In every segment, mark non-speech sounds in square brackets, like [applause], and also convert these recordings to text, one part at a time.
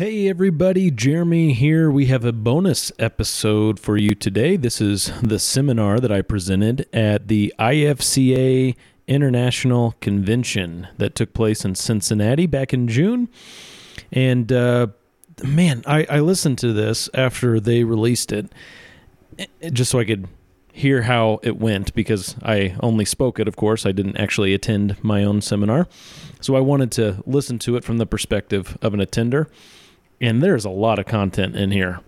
Hey everybody, Jeremy here. We have a bonus episode for you today. This is the seminar that I presented at the IFCA International Convention that took place in Cincinnati back in June. And uh, man, I, I listened to this after they released it eh, just so I could hear how it went because I only spoke it, of course. I didn't actually attend my own seminar. So I wanted to listen to it from the perspective of an attender and there's a lot of content in here.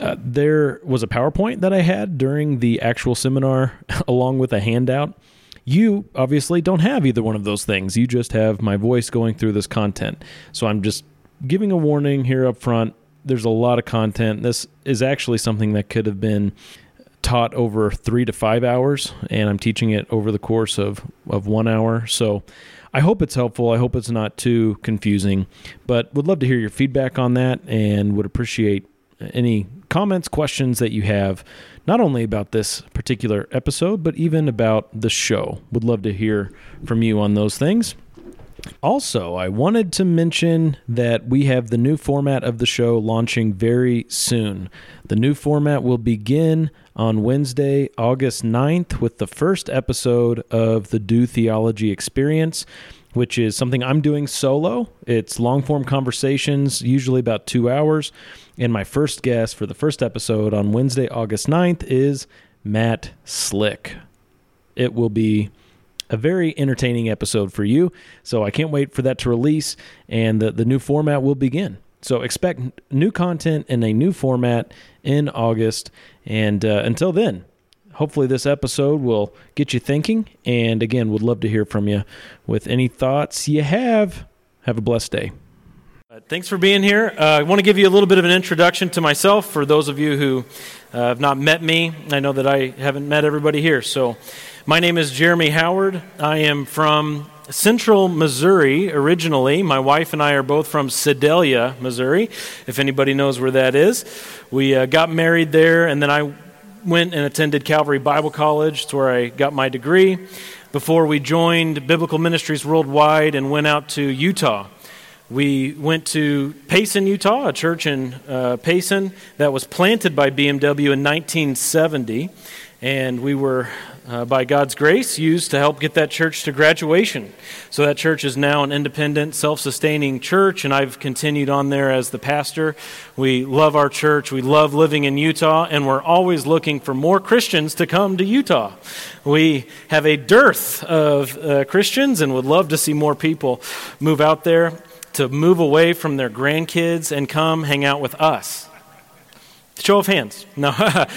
Uh, there was a PowerPoint that I had during the actual seminar, [laughs] along with a handout. You obviously don't have either one of those things. You just have my voice going through this content. So I'm just giving a warning here up front. There's a lot of content. This is actually something that could have been taught over three to five hours, and I'm teaching it over the course of, of one hour. So I hope it's helpful. I hope it's not too confusing, but would love to hear your feedback on that and would appreciate any comments, questions that you have, not only about this particular episode, but even about the show. Would love to hear from you on those things. Also, I wanted to mention that we have the new format of the show launching very soon. The new format will begin on Wednesday, August 9th, with the first episode of the Do Theology Experience, which is something I'm doing solo. It's long form conversations, usually about two hours. And my first guest for the first episode on Wednesday, August 9th is Matt Slick. It will be a very entertaining episode for you. So I can't wait for that to release and the, the new format will begin. So expect new content in a new format in August. And uh, until then, hopefully this episode will get you thinking. And again, would love to hear from you with any thoughts you have. Have a blessed day. Uh, thanks for being here. Uh, I want to give you a little bit of an introduction to myself for those of you who uh, have not met me. I know that I haven't met everybody here. So, my name is Jeremy Howard. I am from Central Missouri originally. My wife and I are both from Sedalia, Missouri, if anybody knows where that is. We uh, got married there, and then I went and attended Calvary Bible College. It's where I got my degree before we joined Biblical Ministries Worldwide and went out to Utah. We went to Payson, Utah, a church in uh, Payson that was planted by BMW in 1970. And we were uh, by God's grace, used to help get that church to graduation. So that church is now an independent, self sustaining church, and I've continued on there as the pastor. We love our church. We love living in Utah, and we're always looking for more Christians to come to Utah. We have a dearth of uh, Christians and would love to see more people move out there to move away from their grandkids and come hang out with us. Show of hands. No.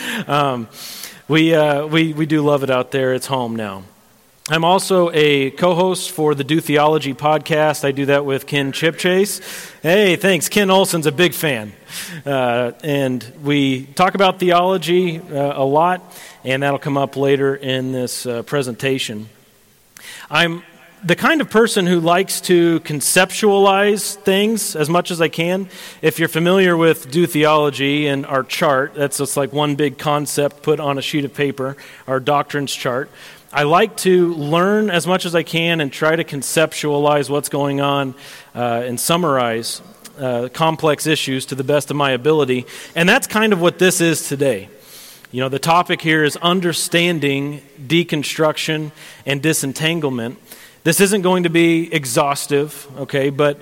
[laughs] um, we, uh, we, we do love it out there. It's home now. I'm also a co host for the Do Theology podcast. I do that with Ken Chipchase. Hey, thanks. Ken Olson's a big fan. Uh, and we talk about theology uh, a lot, and that'll come up later in this uh, presentation. I'm the kind of person who likes to conceptualize things as much as I can. If you're familiar with Do Theology and our chart, that's just like one big concept put on a sheet of paper, our doctrines chart. I like to learn as much as I can and try to conceptualize what's going on uh, and summarize uh, complex issues to the best of my ability. And that's kind of what this is today. You know, the topic here is understanding deconstruction and disentanglement. This isn't going to be exhaustive, okay, but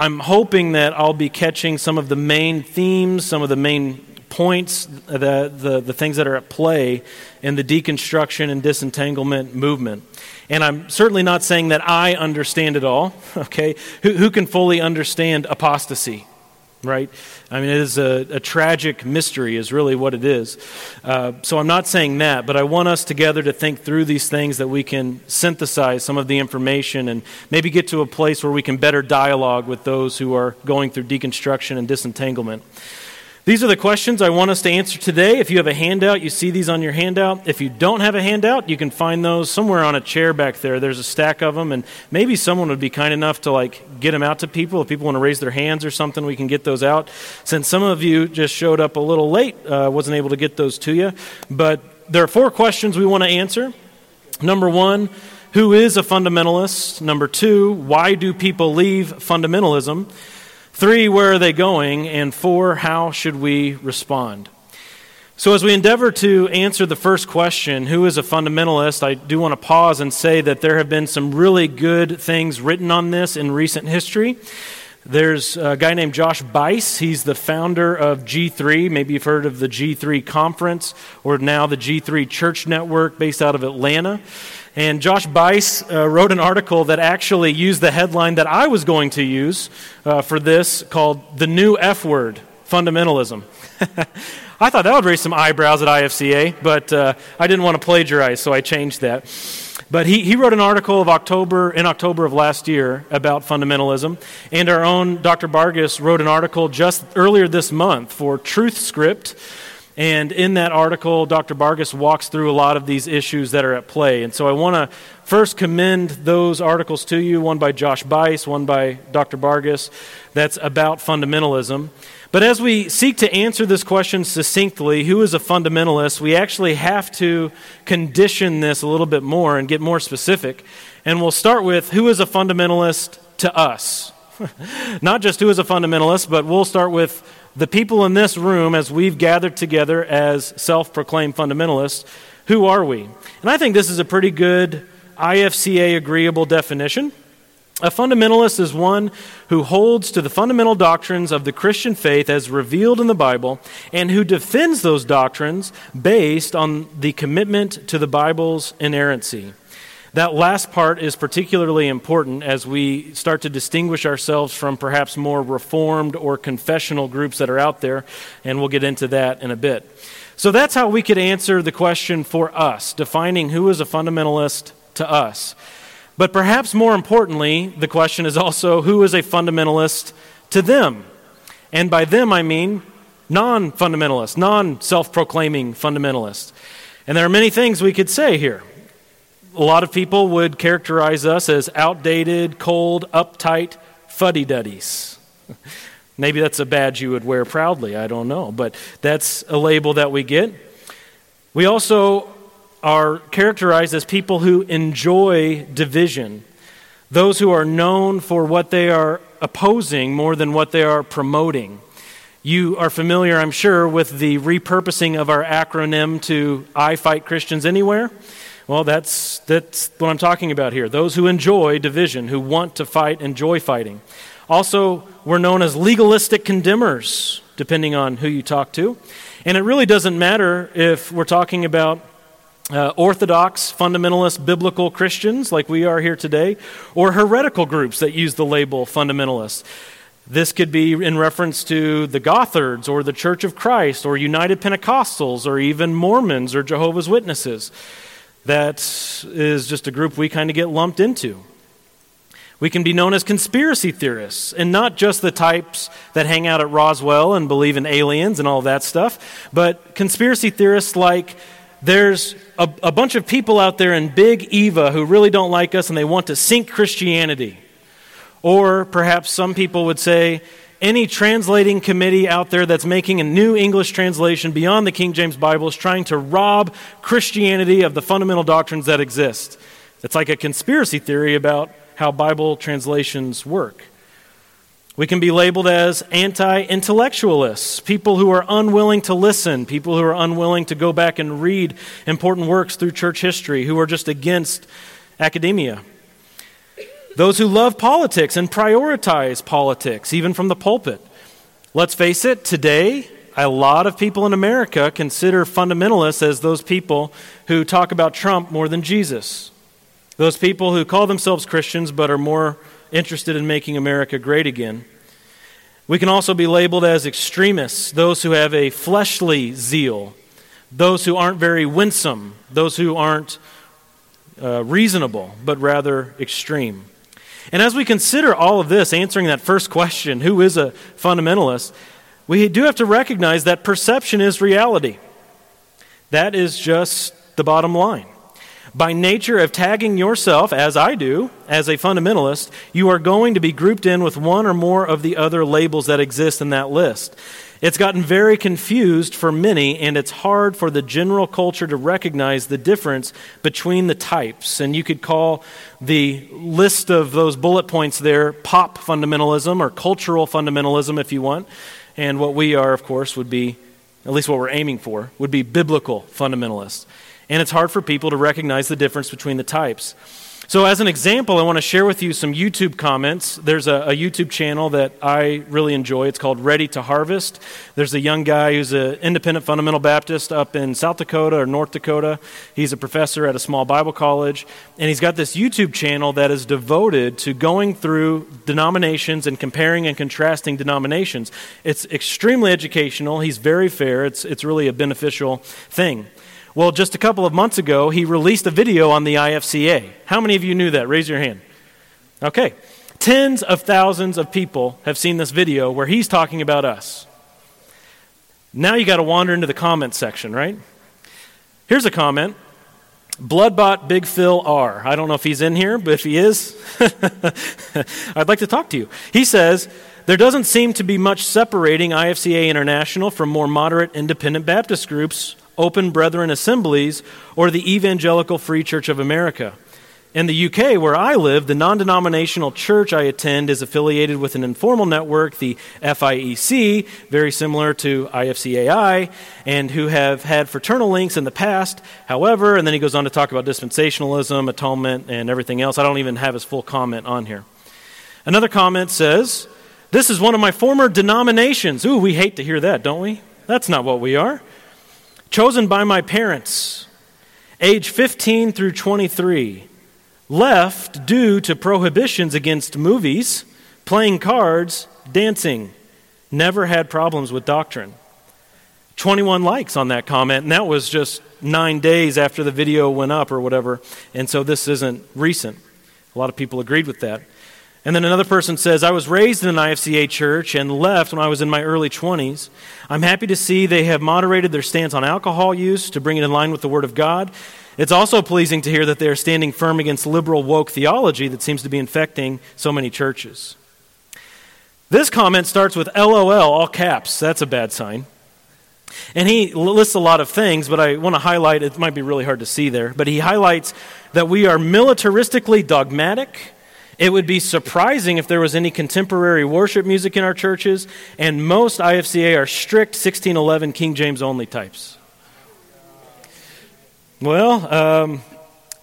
I'm hoping that I'll be catching some of the main themes, some of the main points, the, the, the things that are at play in the deconstruction and disentanglement movement. And I'm certainly not saying that I understand it all, [laughs] okay? Who, who can fully understand apostasy? Right? I mean, it is a, a tragic mystery, is really what it is. Uh, so I'm not saying that, but I want us together to think through these things that we can synthesize some of the information and maybe get to a place where we can better dialogue with those who are going through deconstruction and disentanglement. These are the questions I want us to answer today. If you have a handout, you see these on your handout. If you don't have a handout, you can find those somewhere on a chair back there. There's a stack of them, and maybe someone would be kind enough to like get them out to people. If people want to raise their hands or something, we can get those out. Since some of you just showed up a little late, uh, wasn't able to get those to you. But there are four questions we want to answer. Number one, who is a fundamentalist? Number two, why do people leave fundamentalism? Three, where are they going? And four, how should we respond? So, as we endeavor to answer the first question, who is a fundamentalist, I do want to pause and say that there have been some really good things written on this in recent history. There's a guy named Josh Buice. He's the founder of G3. Maybe you've heard of the G3 conference or now the G3 Church Network based out of Atlanta. And Josh Buice uh, wrote an article that actually used the headline that I was going to use uh, for this called The New F Word Fundamentalism. [laughs] I thought that would raise some eyebrows at IFCA, but uh, I didn't want to plagiarize, so I changed that. But he, he wrote an article of October in October of last year about fundamentalism, and our own Dr. Bargas wrote an article just earlier this month for Truth Script. And in that article, Dr. Bargus walks through a lot of these issues that are at play. And so I want to first commend those articles to you one by Josh Buice, one by Dr. Bargus, that's about fundamentalism. But as we seek to answer this question succinctly, who is a fundamentalist, we actually have to condition this a little bit more and get more specific. And we'll start with who is a fundamentalist to us. [laughs] Not just who is a fundamentalist, but we'll start with the people in this room as we've gathered together as self proclaimed fundamentalists. Who are we? And I think this is a pretty good IFCA agreeable definition. A fundamentalist is one who holds to the fundamental doctrines of the Christian faith as revealed in the Bible and who defends those doctrines based on the commitment to the Bible's inerrancy. That last part is particularly important as we start to distinguish ourselves from perhaps more reformed or confessional groups that are out there, and we'll get into that in a bit. So that's how we could answer the question for us, defining who is a fundamentalist to us. But perhaps more importantly, the question is also who is a fundamentalist to them? And by them, I mean non fundamentalists, non self proclaiming fundamentalists. And there are many things we could say here. A lot of people would characterize us as outdated, cold, uptight fuddy duddies. [laughs] Maybe that's a badge you would wear proudly, I don't know. But that's a label that we get. We also are characterized as people who enjoy division, those who are known for what they are opposing more than what they are promoting. You are familiar, I'm sure, with the repurposing of our acronym to I Fight Christians Anywhere. Well, that's, that's what I'm talking about here. Those who enjoy division, who want to fight, enjoy fighting. Also, we're known as legalistic condemners, depending on who you talk to. And it really doesn't matter if we're talking about uh, Orthodox, fundamentalist, biblical Christians like we are here today, or heretical groups that use the label fundamentalist. This could be in reference to the Gothards or the Church of Christ or United Pentecostals or even Mormons or Jehovah's Witnesses. That is just a group we kind of get lumped into. We can be known as conspiracy theorists, and not just the types that hang out at Roswell and believe in aliens and all that stuff, but conspiracy theorists like there's a, a, bunch of people out there in Big Eva who really don't like us and they want to sink Christianity. Or perhaps some people would say, any translating committee out there that's making a new English translation beyond the King James Bible is trying to rob Christianity of the fundamental doctrines that exist. It's like a conspiracy theory about how Bible translations work. We can be labeled as anti intellectualists, people who are unwilling to listen, people who are unwilling to go back and read important works through church history, who are just against academia. Those who love politics and prioritize politics, even from the pulpit. Let's face it, today, a lot of people in America consider fundamentalists as those people who talk about Trump more than Jesus. Those people who call themselves Christians but are more interested in making America great again. We can also be labeled as extremists, those who have a fleshly zeal, those who aren't very winsome, those who aren't uh, reasonable, but rather extreme. And as we consider all of this, answering that first question, who is a fundamentalist, we do have to recognize that perception is reality. That is just the bottom line. By nature of tagging yourself, as I do, as a fundamentalist, you are going to be grouped in with one or more of the other labels that exist in that list. It's gotten very confused for many, and it's hard for the general culture to recognize the difference between the types. And you could call the list of those bullet points there pop fundamentalism or cultural fundamentalism if you want. And what we are, of course, would be, at least what we're aiming for, would be biblical fundamentalists. And it's hard for people to recognize the difference between the types. So, as an example, I want to share with you some YouTube comments. There's a, a, YouTube channel that I really enjoy. It's called Ready to Harvest. There's a young guy who's an independent fundamental Baptist up in South Dakota or North Dakota. He's a professor at a small Bible college. And he's got this YouTube channel that is devoted to going through denominations and comparing and contrasting denominations. It's extremely educational. He's very fair. It's, it's really a beneficial thing. Well, just a couple of months ago, he released a video on the IFCA. How many of you knew that? Raise your hand. Okay. Tens of thousands of people have seen this video where he's talking about us. Now you got to wander into the comments section, right? Here's a comment. Bloodbot Big Phil R. I don't know if he's in here, but if he is, [laughs] I'd like to talk to you. He says, There doesn't seem to be much separating IFCA International from more moderate independent Baptist groups Open Brethren Assemblies, or the Evangelical Free Church of America. In the UK, where I live, the non denominational church I attend is affiliated with an informal network, the FIEC, very similar to IFCAI, and who have had fraternal links in the past. However, and then he goes on to talk about dispensationalism, atonement, and everything else. I don't even have his full comment on here. Another comment says, This is one of my former denominations. Ooh, we hate to hear that, don't we? That's not what we are chosen by my parents, age 15 through 23, left due to prohibitions against movies, playing cards, dancing. Never had problems with doctrine. 21 likes on that comment, and that was just nine days after the video went up or whatever. And so this isn't recent. A lot of people agreed with that. And then another person says, I was raised in an IFCA church and left when I was in my early 20s. I'm happy to see they have moderated their stance on alcohol use to bring it in line with the Word of God. It's also pleasing to hear that they are standing firm against liberal woke theology that seems to be infecting so many churches. This comment starts with LOL, all caps. That's a bad sign. And he lists a lot of things, but I want to highlight it might be really hard to see there, but he highlights that we are militaristically dogmatic it would be surprising if there was any contemporary worship music in our churches, and most IFCA are strict 1611 King James only types. Well, um,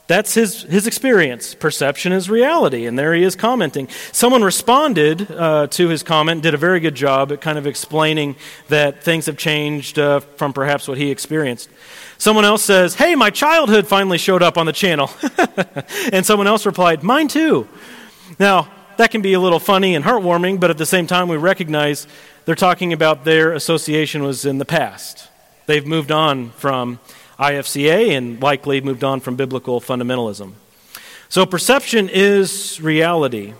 that's his, his experience. Perception is reality, and there he is commenting. Someone responded uh, to his comment, did a very good job at kind of explaining that things have changed uh, from perhaps what he experienced. Someone else says, Hey, my childhood finally showed up on the channel. [laughs] and someone else replied, Mine too. Now, that can be a little funny and heartwarming, but at the same time, we recognize they're talking about their association was in the past. They've moved on from IFCA and likely moved on from biblical fundamentalism. So, perception is reality.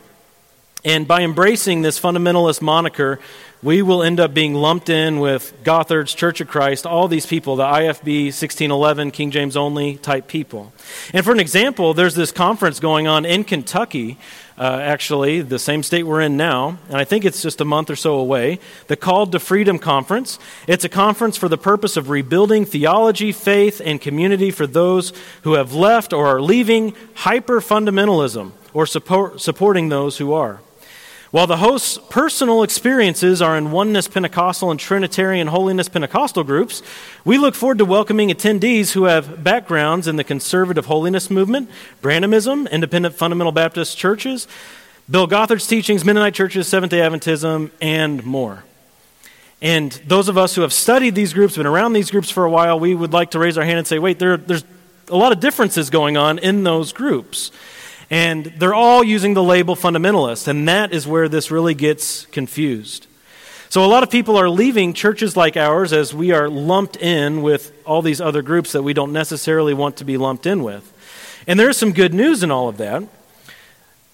And by embracing this fundamentalist moniker, we will end up being lumped in with Gothard's Church of Christ, all these people, the IFB 1611, King James only type people. And for an example, there's this conference going on in Kentucky, uh, actually, the same state we're in now, and I think it's just a month or so away, the Called to Freedom Conference. It's a conference for the purpose of rebuilding theology, faith, and community for those who have left or are leaving hyper fundamentalism or support, supporting those who are. While the host's personal experiences are in Oneness Pentecostal and Trinitarian Holiness Pentecostal groups, we look forward to welcoming attendees who have backgrounds in the conservative holiness movement, Branhamism, independent fundamental Baptist churches, Bill Gothard's teachings, Mennonite churches, Seventh day Adventism, and more. And those of us who have studied these groups, been around these groups for a while, we would like to raise our hand and say, wait, there, there's a lot of differences going on in those groups. And they're all using the label fundamentalist, and that is where this really gets confused. So, a lot of people are leaving churches like ours as we are lumped in with all these other groups that we don't necessarily want to be lumped in with. And there's some good news in all of that.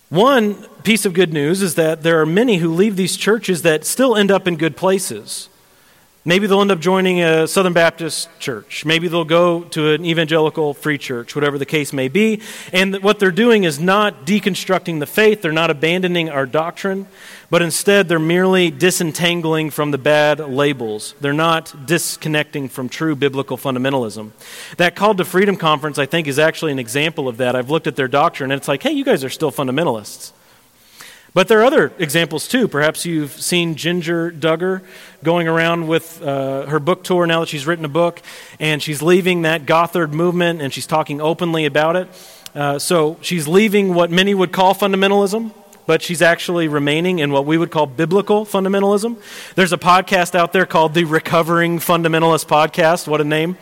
One piece of good news is that there are many who leave these churches that still end up in good places. Maybe they'll end up joining a Southern Baptist church. Maybe they'll go to an evangelical free church, whatever the case may be. And what they're doing is not deconstructing the faith, they're not abandoning our doctrine, but instead they're merely disentangling from the bad labels. They're not disconnecting from true biblical fundamentalism. That Called to Freedom conference, I think, is actually an example of that. I've looked at their doctrine, and it's like, hey, you guys are still fundamentalists. But there are other examples too. Perhaps you've seen Jinger Duggar going around with uh, her book tour now that she's written a book, and she's leaving that Gothard movement and she's talking openly about it. Uh, so she's leaving what many would call fundamentalism, but she's actually remaining in what we would call biblical fundamentalism. There's a podcast out there called the Recovering Fundamentalist Podcast. What a name.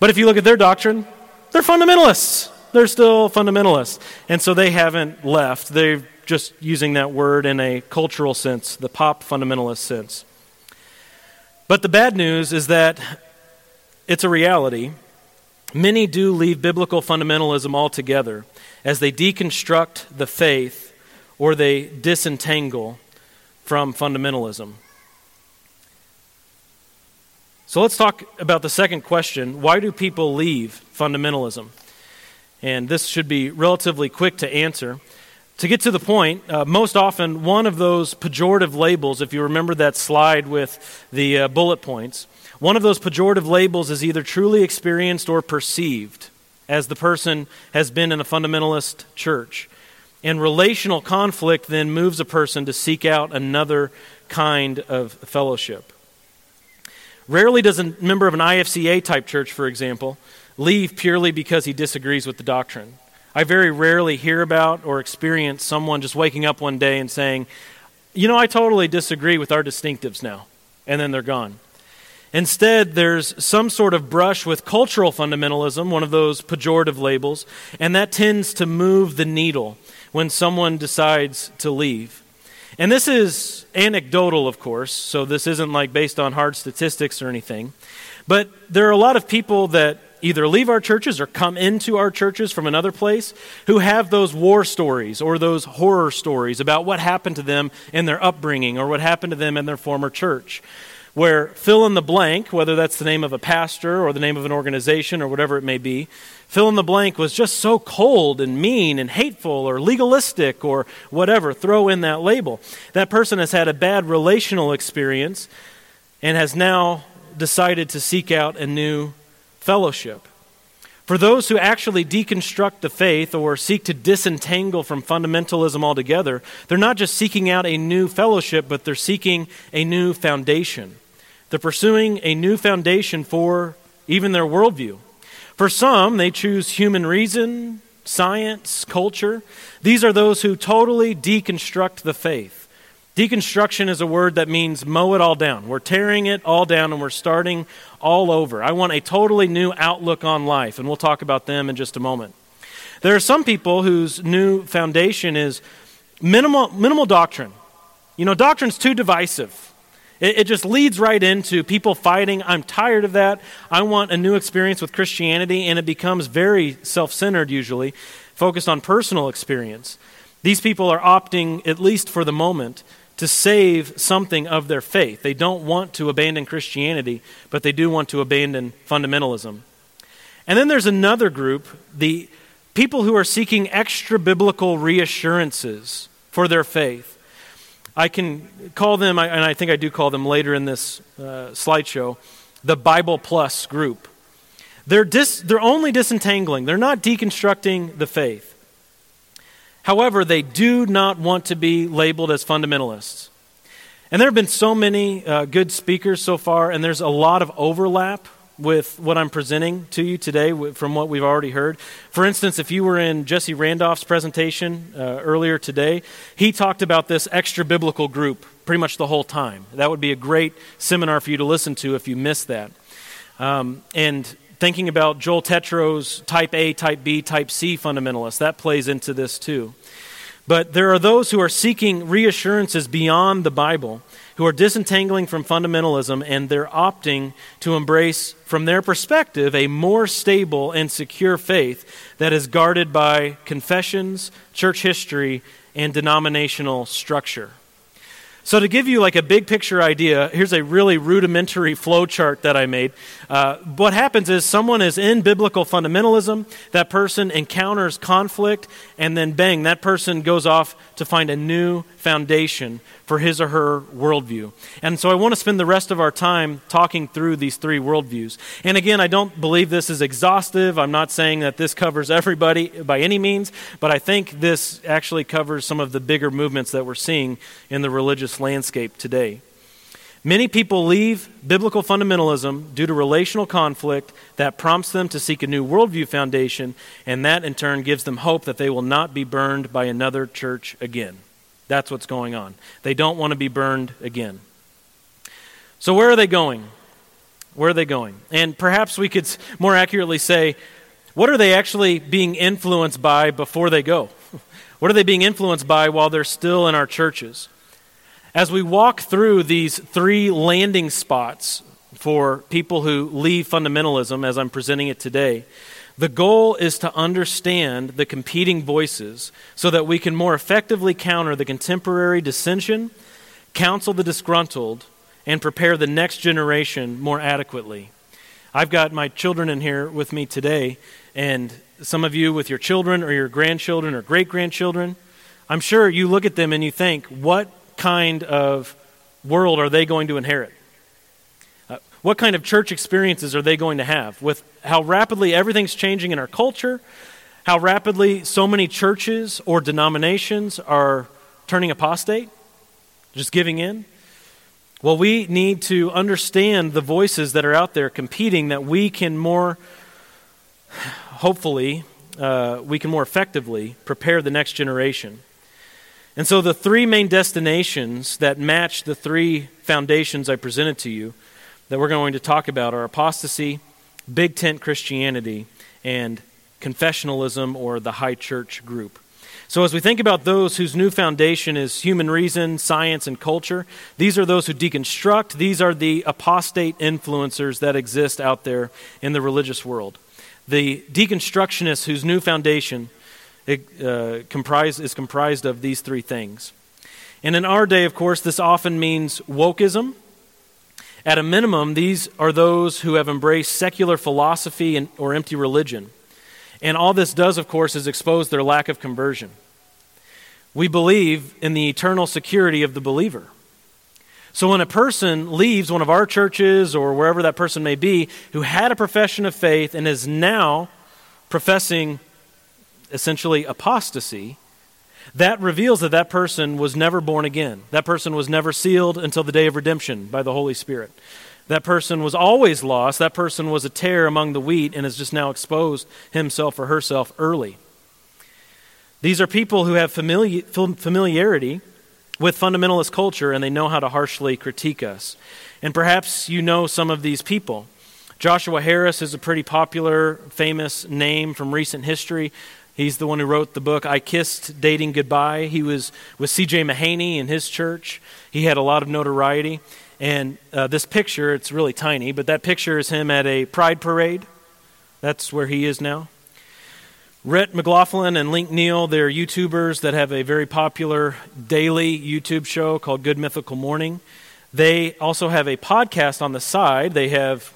But if you look at their doctrine, they're fundamentalists. They're still fundamentalists. And so they haven't left. They've just using that word in a cultural sense, the pop fundamentalist sense. But the bad news is that it's a reality. Many do leave biblical fundamentalism altogether as they deconstruct the faith or they disentangle from fundamentalism. So let's talk about the second question why do people leave fundamentalism? And this should be relatively quick to answer. To get to the point, uh, most often one of those pejorative labels, if you remember that slide with the uh, bullet points, one of those pejorative labels is either truly experienced or perceived as the person has been in a fundamentalist church. And relational conflict then moves a person to seek out another kind of fellowship. Rarely does a member of an IFCA type church, for example, leave purely because he disagrees with the doctrine. I very rarely hear about or experience someone just waking up one day and saying, You know, I totally disagree with our distinctives now, and then they're gone. Instead, there's some sort of brush with cultural fundamentalism, one of those pejorative labels, and that tends to move the needle when someone decides to leave. And this is anecdotal, of course, so this isn't like based on hard statistics or anything. But there are a lot of people that either leave our churches or come into our churches from another place who have those war stories or those horror stories about what happened to them in their upbringing or what happened to them in their former church. Where fill in the blank, whether that's the name of a pastor or the name of an organization or whatever it may be, fill in the blank was just so cold and mean and hateful or legalistic or whatever, throw in that label. That person has had a bad relational experience and has now decided to seek out a new fellowship. For those who actually deconstruct the faith or seek to disentangle from fundamentalism altogether, they're not just seeking out a new fellowship, but they're seeking a new foundation. They're pursuing a new foundation for even their worldview. For some, they choose human reason, science, culture. These are those who totally deconstruct the faith. Deconstruction is a word that means mow it all down. We're tearing it all down and we're starting all over. I want a totally new outlook on life, and we'll talk about them in just a moment. There are some people whose new foundation is minimal, minimal doctrine. You know, doctrine's too divisive. It, it just leads right into people fighting. I'm tired of that. I want a new experience with Christianity, and it becomes very self centered, usually, focused on personal experience. These people are opting, at least for the moment, to save something of their faith. They don't want to abandon Christianity, but they do want to abandon fundamentalism. And then there's another group, the people who are seeking extra biblical reassurances for their faith. I can call them, and I think I do call them later in this uh, slideshow, the Bible Plus group. They're, dis, they're only disentangling, they're not deconstructing the faith. However, they do not want to be labeled as fundamentalists. And there have been so many uh, good speakers so far, and there's a lot of overlap with what I'm presenting to you today from what we've already heard. For instance, if you were in Jesse Randolph's presentation uh, earlier today, he talked about this extra biblical group pretty much the whole time. That would be a great seminar for you to listen to if you missed that. Um, and thinking about Joel Tetreau's type A, type B, type C fundamentalists. That plays into this too. But there are those who are seeking reassurances beyond the Bible, who are disentangling from fundamentalism, and they're opting to embrace, from their perspective, a more stable and secure faith that is guarded by confessions, church history, and denominational structure. So, to give you like a big picture idea, here's a really rudimentary flow chart that I made. Uh, what happens is someone is in biblical fundamentalism, that person encounters conflict, and then bang, that person goes off to find a new foundation for his or her worldview. And so I want to spend the rest of our time talking through these three worldviews. And again, I don't believe this is exhaustive. I'm not saying that this covers everybody by any means, but I think this actually covers some of the bigger movements that we're seeing in the religious landscape today. Many people leave biblical fundamentalism due to relational conflict that prompts them to seek a new worldview foundation, and that in turn gives them hope that they will not be burned by another church again. That's what's going on. They don't want to be burned again. So, where are they going? Where are they going? And perhaps we could more accurately say, what are they actually being influenced by before they go? [laughs] What are they being influenced by while they're still in our churches? As we walk through these three landing spots for people who leave fundamentalism, as I'm presenting it today, the goal is to understand the competing voices so that we can more effectively counter the contemporary dissension, counsel the disgruntled, and prepare the next generation more adequately. I've got my children in here with me today, and some of you with your children or your grandchildren or great grandchildren, I'm sure you look at them and you think, what kind of world are they going to inherit? What kind of church experiences are they going to have? With how rapidly everything's changing in our culture, how rapidly so many churches or denominations are turning apostate, just giving in. Well, we need to understand the voices that are out there competing that we can more, hopefully, uh, we can more effectively prepare the next generation. And so, the three main destinations that match the three foundations I presented to you that we're going to talk about are apostasy, big tent Christianity, and confessionalism or the high church group. So, as we think about those whose new foundation is human reason, science, and culture, these are those who deconstruct. These are the apostate influencers that exist out there in the religious world. The deconstructionists whose new foundation uh, comprise, is comprised of these three things. And in our day, of course, this often means wokeism, at a minimum, these are those who have embraced secular philosophy and, or empty religion. And all this does, of course, is expose their lack of conversion. We believe in the eternal security of the believer. So when a person leaves one of our churches or wherever that person may be, who had a profession of faith and is now professing essentially apostasy, that reveals that that person was never born again. That person was never sealed until the day of redemption by the Holy Spirit. That person was always lost. That person was a tare among the wheat and has just now exposed himself or herself early. These are people who have famili- familiarity with fundamentalist culture and they know how to harshly critique us. And perhaps you know some of these people. Joshua Harris is a pretty popular, famous name from recent history. He's the one who wrote the book I Kissed Dating Goodbye. He was with C.J. Mahaney in his church. He had a lot of notoriety. And uh, this picture, it's really tiny, but that picture is him at a pride parade. That's where he is now. Rhett McLaughlin and Link Neal, they're YouTubers that have a very popular daily YouTube show called Good Mythical Morning. They also have a podcast on the side. They have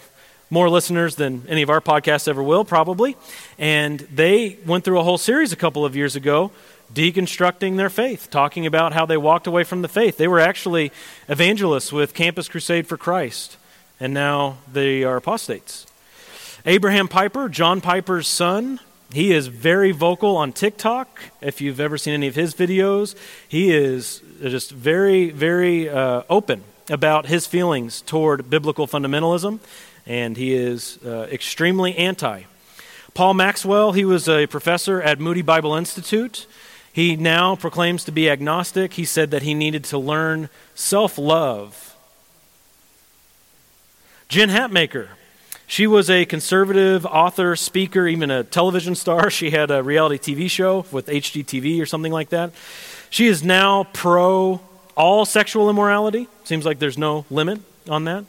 more listeners than any of our podcasts ever will, probably. And they went through a whole series a couple of years ago deconstructing their faith, talking about how they walked away from the faith. They were actually evangelists with Campus Crusade for Christ, and now they are apostates. Abraham Piper, John Piper's son, he is very vocal on TikTok. If you've ever seen any of his videos, he is just very, very uh, open about his feelings toward biblical fundamentalism and he is uh, extremely anti. Paul Maxwell, he was a professor at Moody Bible Institute. He now proclaims to be agnostic. He said that he needed to learn self love. Jen Hatmaker, she was a conservative author, speaker, even a television star. She had a reality TV show with HGTV or something like that. She is now pro all sexual immorality. Seems like there's no limit on that.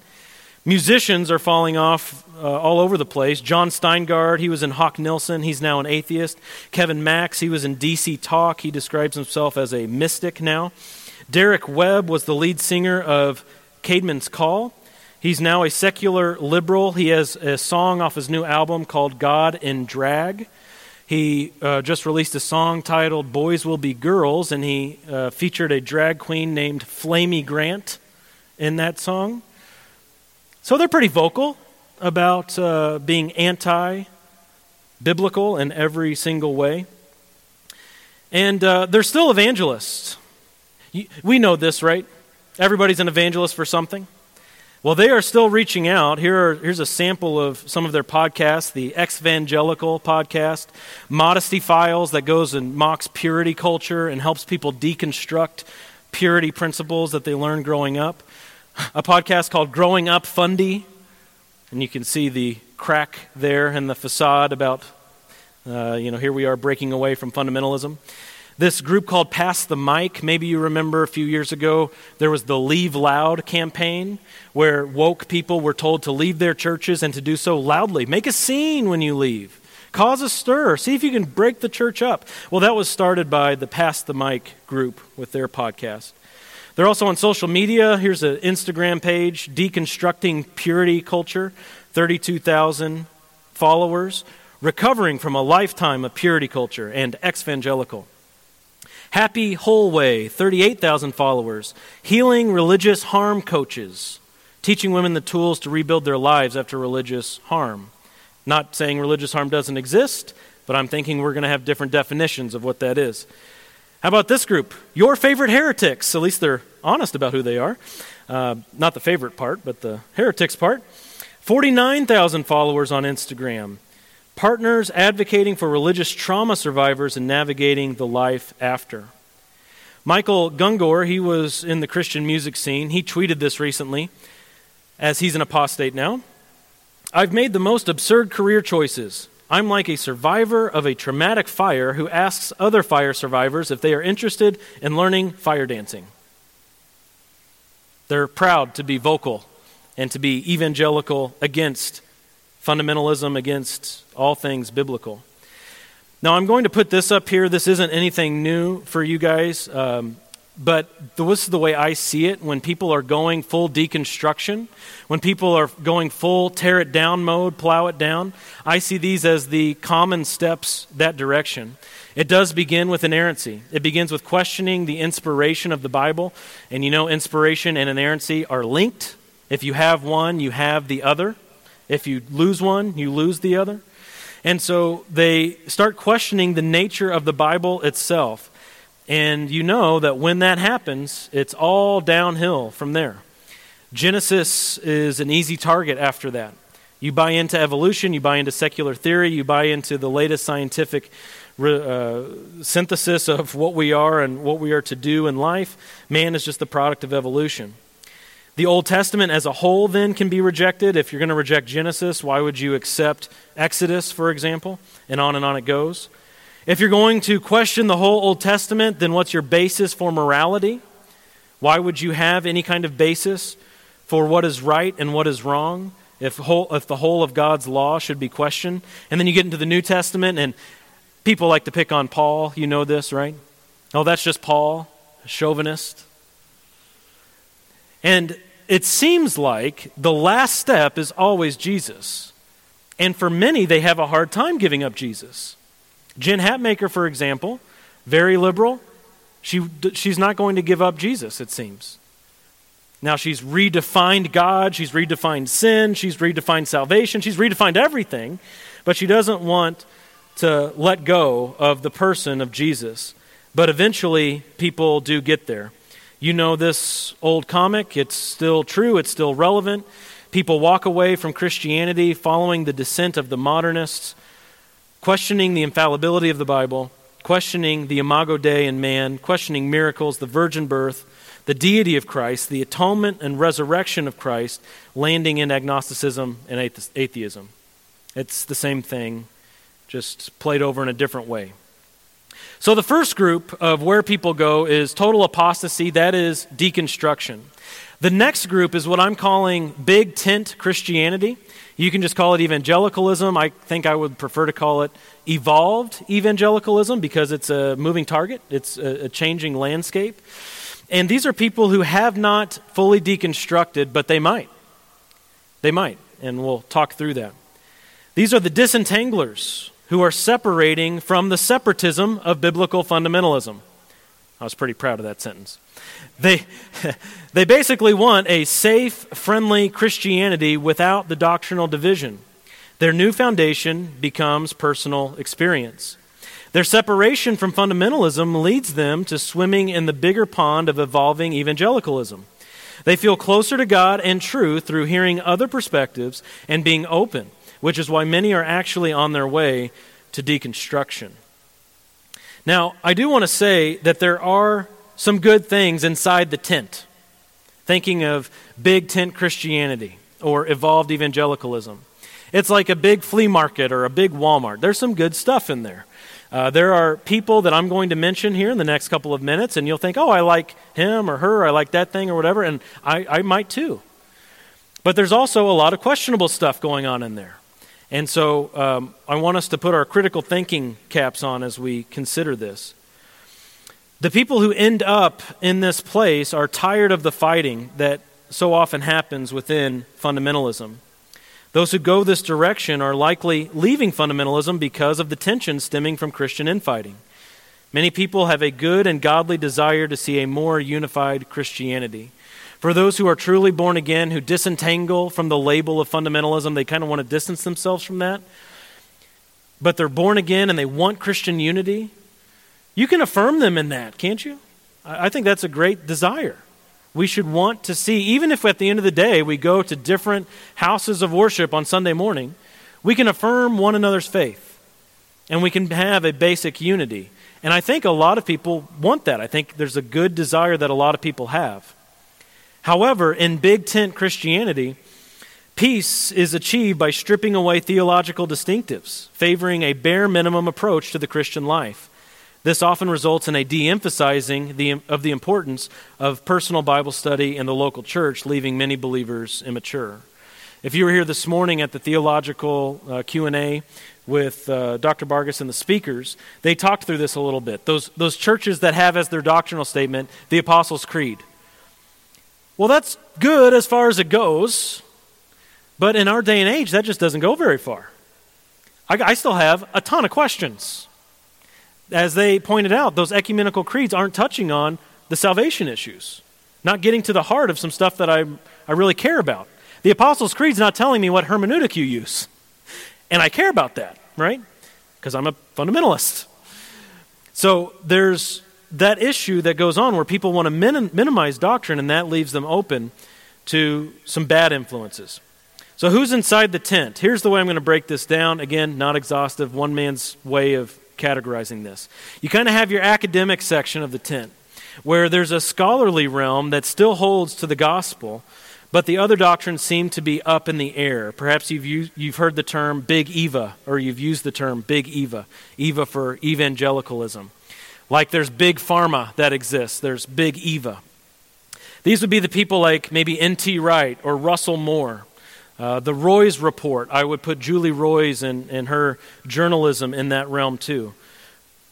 Musicians are falling off uh, all over the place. Jon Steingard, he was in Hawk Nelson. He's now an atheist. Kevin Max, he was in DC Talk. He describes himself as a mystic now. Derek Webb was the lead singer of Caedmon's Call. He's now a secular liberal. He has a song off his new album called God in Drag. He uh, just released a song titled Boys Will Be Girls, and he uh, featured a drag queen named Flamy Grant in that song. So they're pretty vocal about uh, being anti biblical in every single way. And uh, they're still evangelists. We know this, right? Everybody's an evangelist for something. Well, they are still reaching out. Here are, here's a sample of some of their podcasts the Evangelical podcast, Modesty Files, that goes and mocks purity culture and helps people deconstruct purity principles that they learned growing up. [laughs] A podcast called Growing Up Fundy, and you can see the crack there in the facade about, uh, you know, here we are breaking away from fundamentalism. This group called Pass the Mic, maybe you remember a few years ago, there was the Leave Loud campaign where woke people were told to leave their churches and to do so loudly. Make a scene when you leave, cause a stir, see if you can break the church up. Well, that was started by the Pass the Mic group with their podcast. They're also on social media. Here's an Instagram page, Deconstructing Purity Culture, 32,000 followers, recovering from a lifetime of purity culture and evangelical. Happy Whole Way, 38,000 followers. Healing Religious Harm Coaches, teaching women the tools to rebuild their lives after religious harm. Not saying religious harm doesn't exist, but I'm thinking we're going to have different definitions of what that is. How about this group? Your favorite heretics. At least they're honest about who they are. Uh, not the favorite part, but the heretics part. 49,000 followers on Instagram partners advocating for religious trauma survivors and navigating the life after. Michael Gungor, he was in the Christian music scene. He tweeted this recently, as he's an apostate now. I've made the most absurd career choices. I'm like a survivor of a traumatic fire who asks other fire survivors if they are interested in learning fire dancing. They're proud to be vocal and to be evangelical against fundamentalism against all things biblical. Now, I'm going to put this up here. This isn't anything new for you guys, um, but this is the way I see it when people are going full deconstruction, when people are going full tear it down mode, plow it down. I see these as the common steps that direction. It does begin with inerrancy. It begins with questioning the inspiration of the Bible. And you know, inspiration and inerrancy are linked. If you have one, you have the other. If you lose one, you lose the other. And so they start questioning the nature of the Bible itself. And you know that when that happens, it's all downhill from there. Genesis is an easy target after that. You buy into evolution, you buy into secular theory, you buy into the latest scientific uh, synthesis of what we are and what we are to do in life. Man is just the product of evolution. The Old Testament as a whole then can be rejected. If you're going to reject Genesis, why would you accept Exodus, for example? And on and on it goes. If you're going to question the whole Old Testament, then what's your basis for morality? Why would you have any kind of basis for what is right and what is wrong if, whole, if the whole of God's law should be questioned? And then you get into the New Testament, and people like to pick on Paul. You know this, right? Oh, that's just Paul, a chauvinist. And it seems like the last step is always Jesus. And for many, they have a hard time giving up Jesus. Jen Hatmaker, for example, very liberal. She, she's not going to give up Jesus, it seems. Now, she's redefined God, she's redefined sin, she's redefined salvation, she's redefined everything, but she doesn't want to let go of the person of Jesus. But eventually, people do get there. You know this old comic, it's still true, it's still relevant. People walk away from Christianity following the descent of the modernists, questioning the infallibility of the Bible, questioning the imago Dei in man, questioning miracles, the virgin birth, the deity of Christ, the atonement and resurrection of Christ, landing in agnosticism and atheism. It's the same thing, just played over in a different way. So, the first group of where people go is total apostasy, that is deconstruction. The next group is what I'm calling big tent Christianity. You can just call it evangelicalism. I think I would prefer to call it evolved evangelicalism because it's a moving target, it's a, changing landscape. And these are people who have not fully deconstructed, but they might. They might, and we'll talk through that. These are the disentanglers who are separating from the separatism of biblical fundamentalism. I was pretty proud of that sentence. They, [laughs] they basically want a safe, friendly Christianity without the doctrinal division. Their new foundation becomes personal experience. Their separation from fundamentalism leads them to swimming in the bigger pond of evolving evangelicalism. They feel closer to God and truth through hearing other perspectives and being open, which is why many are actually on their way to deconstruction. Now, I do want to say that there are some good things inside the tent, thinking of big tent Christianity or evolved evangelicalism. It's like a big flea market or a big Walmart. There's some good stuff in there. Uh, there are people that I'm going to mention here in the next couple of minutes, and you'll think, oh, I like him or her, I like that thing or whatever, and I, I might too. But there's also a lot of questionable stuff going on in there. And so um, I want us to put our critical thinking caps on as we consider this. The people who end up in this place are tired of the fighting that so often happens within fundamentalism. Those who go this direction are likely leaving fundamentalism because of the tension stemming from Christian infighting. Many people have a good and godly desire to see a more unified Christianity. For those who are truly born again, who disentangle from the label of fundamentalism, they kind of want to distance themselves from that. But they're born again and they want Christian unity. You can affirm them in that, can't you? I think that's a great desire we should want to see, even if at the end of the day we go to different houses of worship on Sunday morning, we can affirm one another's faith and we can have a basic unity. And I think a lot of people want that. I think there's a good desire that a lot of people have. However, in big tent Christianity, peace is achieved by stripping away theological distinctives, favoring a bare minimum approach to the Christian life. This often results in a de emphasizing of the importance of personal Bible study in the local church, leaving many believers immature. If you were here this morning at the theological uh, Q&A with uh, Dr. Vargas and the speakers, they talked through this a little bit. Those, those churches that have as their doctrinal statement the Apostles' Creed. Well, that's good as far as it goes, but in our day and age, that just doesn't go very far. I, I still have a ton of questions as they pointed out, those ecumenical creeds aren't touching on the salvation issues, not getting to the heart of some stuff that I, I really care about. The Apostles' Creed's not telling me what hermeneutic you use. And I care about that, right? Because I'm a fundamentalist. So there's that issue that goes on where people want to minim- minimize doctrine, and that leaves them open to some bad influences. So, who's inside the tent? Here's the way I'm going to break this down. Again, not exhaustive, one man's way of categorizing this. You kind of have your academic section of the tent, where there's a scholarly realm that still holds to the gospel, but the other doctrines seem to be up in the air. Perhaps you've, used, you've heard the term big Eva, or you've used the term big Eva, Eva for evangelicalism. Like there's big pharma that exists, there's big Eva. These would be the people like maybe N.T. Wright or Russell Moore. Uh, the Roys report, I would put Julie Roys and, and her journalism in that realm too.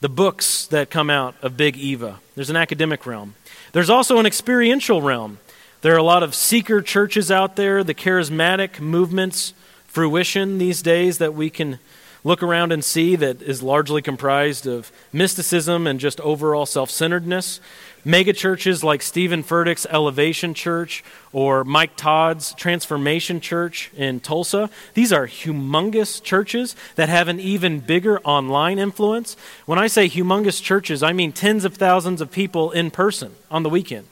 The books that come out of Big Eva. There's an academic realm. There's also an experiential realm. There are a lot of seeker churches out there, the charismatic movements, fruition these days that we can look around and see that is largely comprised of mysticism and just overall self centeredness. Mega churches like Steven Furtick's Elevation Church or Mike Todd's Transformation Church in Tulsa, these are humongous churches that have an even bigger online influence. When I say humongous churches, I mean tens of thousands of people in person on the weekend.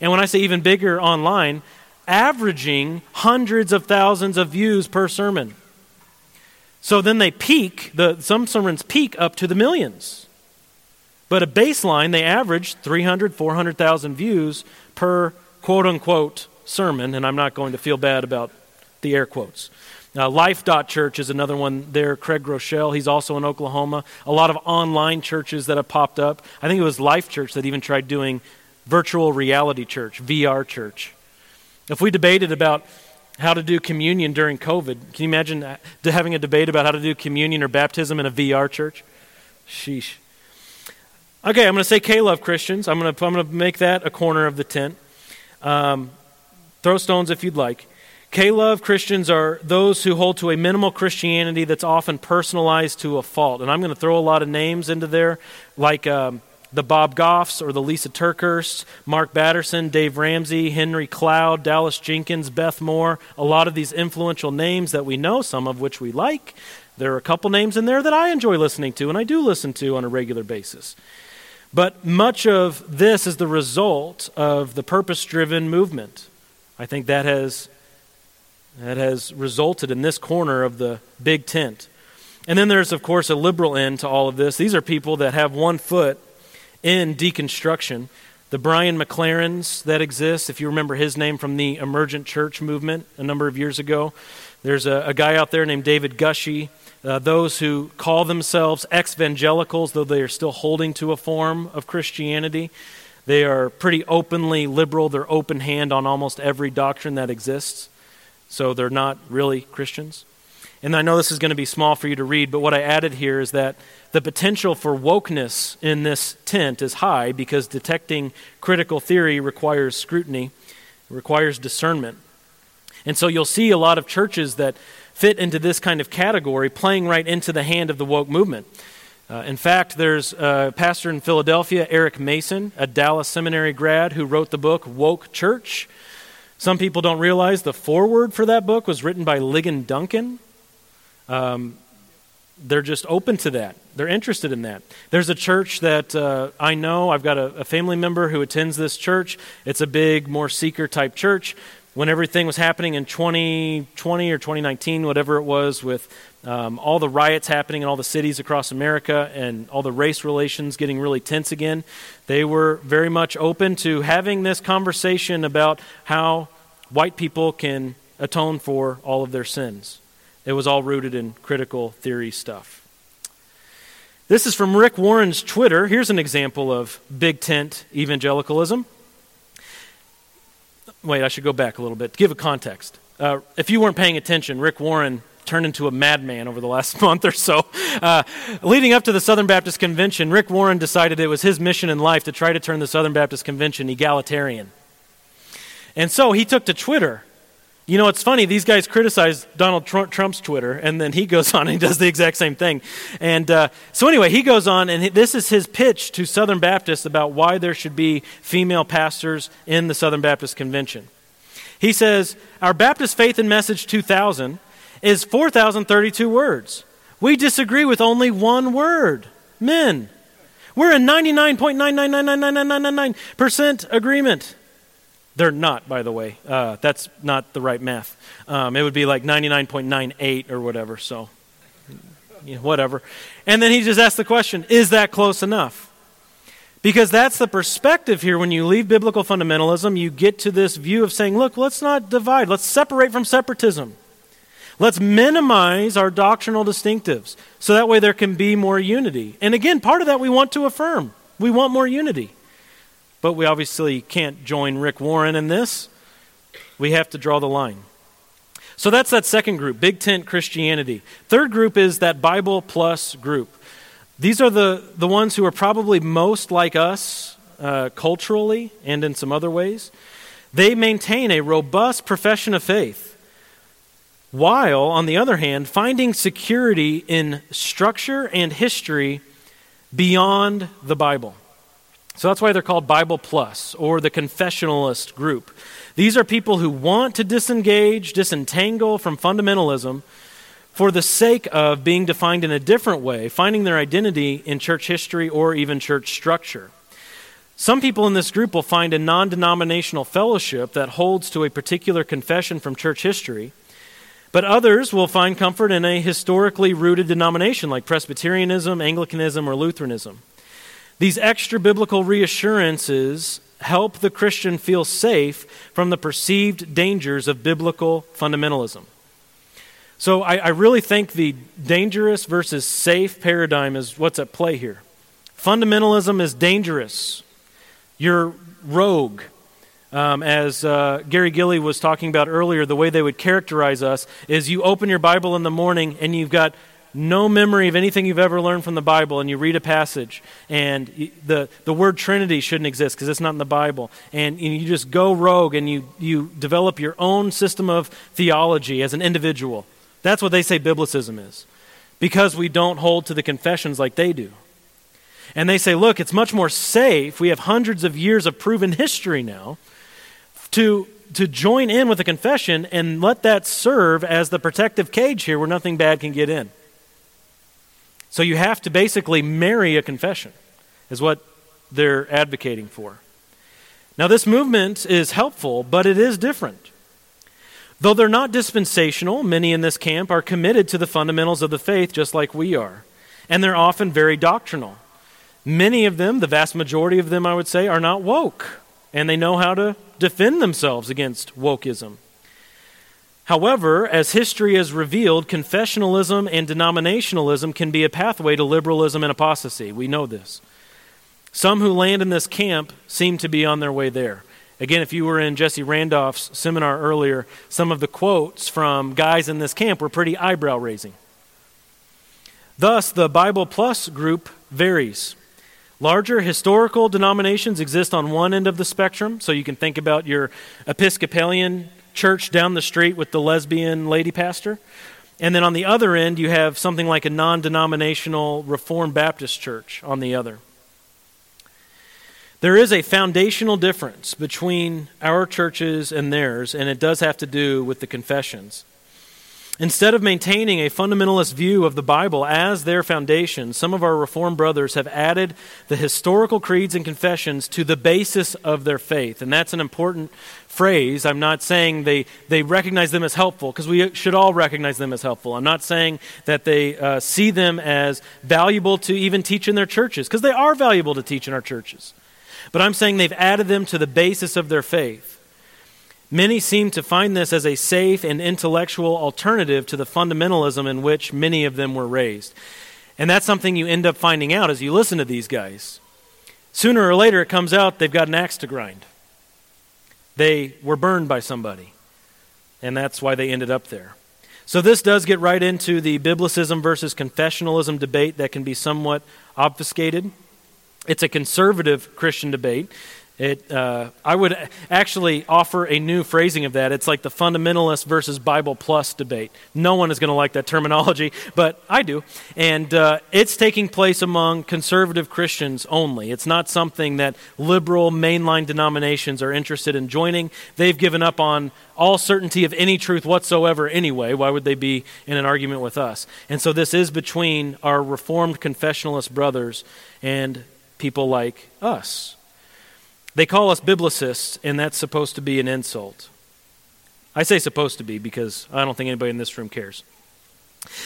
And when I say even bigger online, averaging hundreds of thousands of views per sermon. So then they peak, the, some sermons peak up to the millions. But a baseline, they average 300, 400,000 views per quote unquote sermon, and I'm not going to feel bad about the air quotes. Uh, Life Church is another one there. Craig Groeschel, he's also in Oklahoma. A lot of online churches that have popped up. I think it was Life Church that even tried doing virtual reality church, VR church. If we debated about how to do communion during COVID, can you imagine having a debate about how to do communion or baptism in a VR church? Sheesh. Okay, I'm going to say K Love Christians. I'm going to, I'm going to make that a corner of the tent. Um, throw stones if you'd like. K Love Christians are those who hold to a minimal Christianity that's often personalized to a fault. And I'm going to throw a lot of names into there, like um, the Bob Goffs or the Lysa TerKeurst, Mark Batterson, Dave Ramsey, Henry Cloud, Dallas Jenkins, Beth Moore, a lot of these influential names that we know, some of which we like. There are a couple names in there that I enjoy listening to and I do listen to on a regular basis. But much of this is the result of the purpose driven movement. I think that has, that has resulted in this corner of the big tent. And then there's, of course, a liberal end to all of this. These are people that have one foot in deconstruction. The Brian McLarens that exist, if you remember his name from the emergent church movement a number of years ago, there's a, a guy out there named David Gushee. Uh, those who call themselves evangelicals, though they are still holding to a form of Christianity. They are pretty openly liberal. They're open hand on almost every doctrine that exists. So they're not really Christians. And I know this is going to be small for you to read, but what I added here is that the potential for wokeness in this tent is high because detecting critical theory requires scrutiny, requires discernment. And so you'll see a lot of churches that fit into this kind of category playing right into the hand of the woke movement. Uh, in fact, there's a pastor in Philadelphia, Eric Mason, a Dallas Seminary grad, who wrote the book Woke Church. Some people don't realize the foreword for that book was written by Ligon Duncan. Um, they're just open to that. They're interested in that. There's a church that uh, I know. I've got a, a, family member who attends this church. It's a big, more seeker type church. When everything was happening in 2020 or 2019, whatever it was, with um, all the riots happening in all the cities across America and all the race relations getting really tense again, they were very much open to having this conversation about how white people can atone for all of their sins. It was all rooted in critical theory stuff. This is from Rick Warren's Twitter. Here's an example of big tent evangelicalism. Wait, I should go back a little bit to give a context. Uh, if you weren't paying attention, Rick Warren turned into a madman over the last [laughs] month or so. Uh, leading up to the Southern Baptist Convention, Rick Warren decided it was his mission in life to try to turn the Southern Baptist Convention egalitarian. And so he took to Twitter you know, it's funny, these guys criticize Donald Trump's Twitter, and then he goes [laughs] on and does the exact same thing. And uh, so, anyway, he goes on, and this is his pitch to Southern Baptists about why there should be female pastors in the Southern Baptist Convention. He says, Our Baptist Faith and Message 2000 is 4,032 words. We disagree with only one word men. We're in 99.9999999% agreement. They're not, by the way. Uh, that's not the right math. Um, it would be like 99.98 or whatever, so you know, whatever. And then he just asked the question is that close enough? Because that's the perspective here. When you leave biblical fundamentalism, you get to this view of saying, look, let's not divide, let's separate from separatism. Let's minimize our doctrinal distinctives so that way there can be more unity. And again, part of that we want to affirm. We want more unity. But we obviously can't join Rick Warren in this. We have to draw the line. So that's that second group, Big Tent Christianity. Third group is that Bible Plus group. These are the, the ones who are probably most like us uh, culturally and in some other ways. They maintain a robust profession of faith, while, on the other hand, finding security in structure and history beyond the Bible. So that's why they're called Bible Plus or the confessionalist group. These are people who want to disengage, disentangle from fundamentalism for the sake of being defined in a different way, finding their identity in church history or even church structure. Some people in this group will find a non denominational fellowship that holds to a particular confession from church history, but others will find comfort in a historically rooted denomination like Presbyterianism, Anglicanism, or Lutheranism. These extra biblical reassurances help the Christian feel safe from the perceived dangers of biblical fundamentalism. So I, I, really think the dangerous versus safe paradigm is what's at play here. Fundamentalism is dangerous. You're rogue. Um, as uh, Gary Gilley was talking about earlier, the way they would characterize us is you open your Bible in the morning and you've got no memory of anything you've ever learned from the Bible, and you read a passage, and the, the word Trinity shouldn't exist because it's not in the Bible, and, and you just go rogue and you, you develop your own system of theology as an individual. That's what they say biblicism is, because we don't hold to the confessions like they do. And they say, look, it's much more safe. We have hundreds of years of proven history now to, to join in with a confession and let that serve as the protective cage here where nothing bad can get in. So you have to basically marry a confession, is what they're advocating for. Now, this movement is helpful, but it is different. Though they're not dispensational, many in this camp are committed to the fundamentals of the faith just like we are, and they're often very doctrinal. Many of them, the vast majority of them, I would say, are not woke, and they know how to defend themselves against wokeism. However, as history has revealed, confessionalism and denominationalism can be a pathway to liberalism and apostasy. We know this. Some who land in this camp seem to be on their way there. Again, if you were in Jesse Randolph's seminar earlier, some of the quotes from guys in this camp were pretty eyebrow raising. Thus, the Bible Plus group varies. Larger historical denominations exist on one end of the spectrum, so you can think about your Episcopalian church down the street with the lesbian lady pastor. And then on the other end, you have something like a non denominational Reformed Baptist church on the other. There is a foundational difference between our churches and theirs, and it does have to do with the confessions. Instead of maintaining a fundamentalist view of the Bible as their foundation, some of our Reformed brothers have added the historical creeds and confessions to the basis of their faith. And that's an important phrase. I'm not saying they, they recognize them as helpful, because we should all recognize them as helpful. I'm not saying that they uh, see them as valuable to even teach in their churches, because they are valuable to teach in our churches. But I'm saying they've added them to the basis of their faith. Many seem to find this as a safe and intellectual alternative to the fundamentalism in which many of them were raised. And that's something you end up finding out as you listen to these guys. Sooner or later, it comes out they've got an axe to grind. They were burned by somebody, and that's why they ended up there. So, this does get right into the biblicism versus confessionalism debate that can be somewhat obfuscated. It's a conservative Christian debate it, uh, I would actually offer a new phrasing of that. It's like the fundamentalist versus Bible plus debate. No one is going to like that terminology, but I do. And uh, it's taking place among conservative Christians only. It's not something that liberal mainline denominations are interested in joining. They've given up on all certainty of any truth whatsoever anyway. Why would they be in an argument with us? And so this is between our Reformed confessionalist brothers and people like us. They call us biblicists, and that's supposed to be an insult. I say supposed to be because I don't think anybody in this room cares.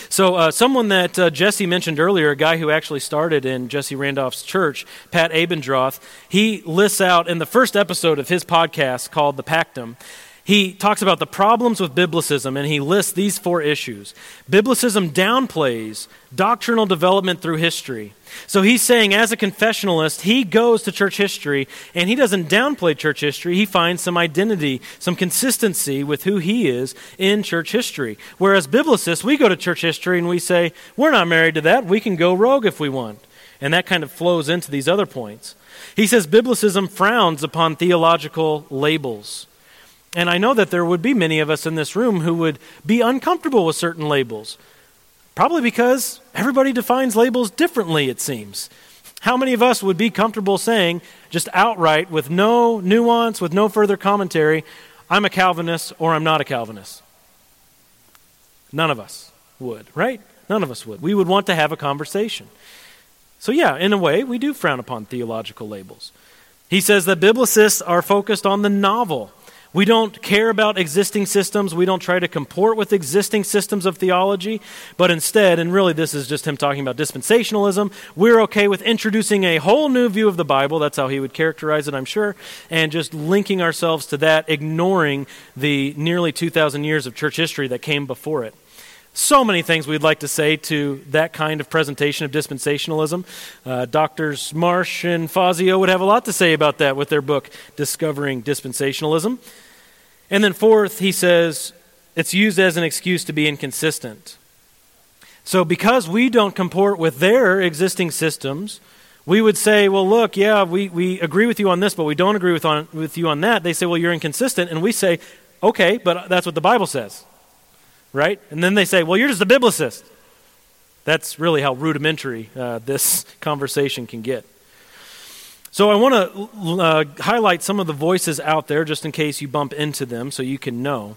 So, uh, someone that uh, Jesse mentioned earlier, a guy who actually started in Jesse Randolph's church, Pat Abendroth, he lists out in the first episode of his podcast called The Pactum, he talks about the problems with biblicism and he lists these four issues. Biblicism downplays doctrinal development through history. So he's saying, as a confessionalist, he goes to church history and he doesn't downplay church history. He finds some identity, some consistency with who he is in church history. Whereas biblicists, we go to church history and we say, we're not married to that. We can go rogue if we want. And that kind of flows into these other points. He says biblicism frowns upon theological labels. And I know that there would be many of us in this room who would be uncomfortable with certain labels. Probably because everybody defines labels differently, it seems. How many of us would be comfortable saying, just outright, with no nuance, with no further commentary, I'm a Calvinist or I'm not a Calvinist? None of us would, right? None of us would. We would want to have a conversation. So, yeah, in a way, we do frown upon theological labels. He says that biblicists are focused on the novel we don't care about existing systems. We don't try to comport with existing systems of theology. But instead, and really this is just him talking about dispensationalism, we're okay with introducing a whole new view of the Bible. That's how he would characterize it, I'm sure. And just linking ourselves to that, ignoring the nearly 2,000 years of church history that came before it. So many things we'd like to say to that kind of presentation of dispensationalism. Uh, Doctors Marsh and Fazio would have a lot to say about that with their book, Discovering Dispensationalism. And then, fourth, he says it's used as an excuse to be inconsistent. So, because we don't comport with their existing systems, we would say, well, look, yeah, we, we agree with you on this, but we don't agree with, on, with you on that. They say, well, you're inconsistent. And we say, okay, but that's what the Bible says. Right? And then they say, well, you're just a biblicist. That's really how rudimentary uh, this [laughs] conversation can get. So I want to uh, highlight some of the voices out there just in case you bump into them so you can know.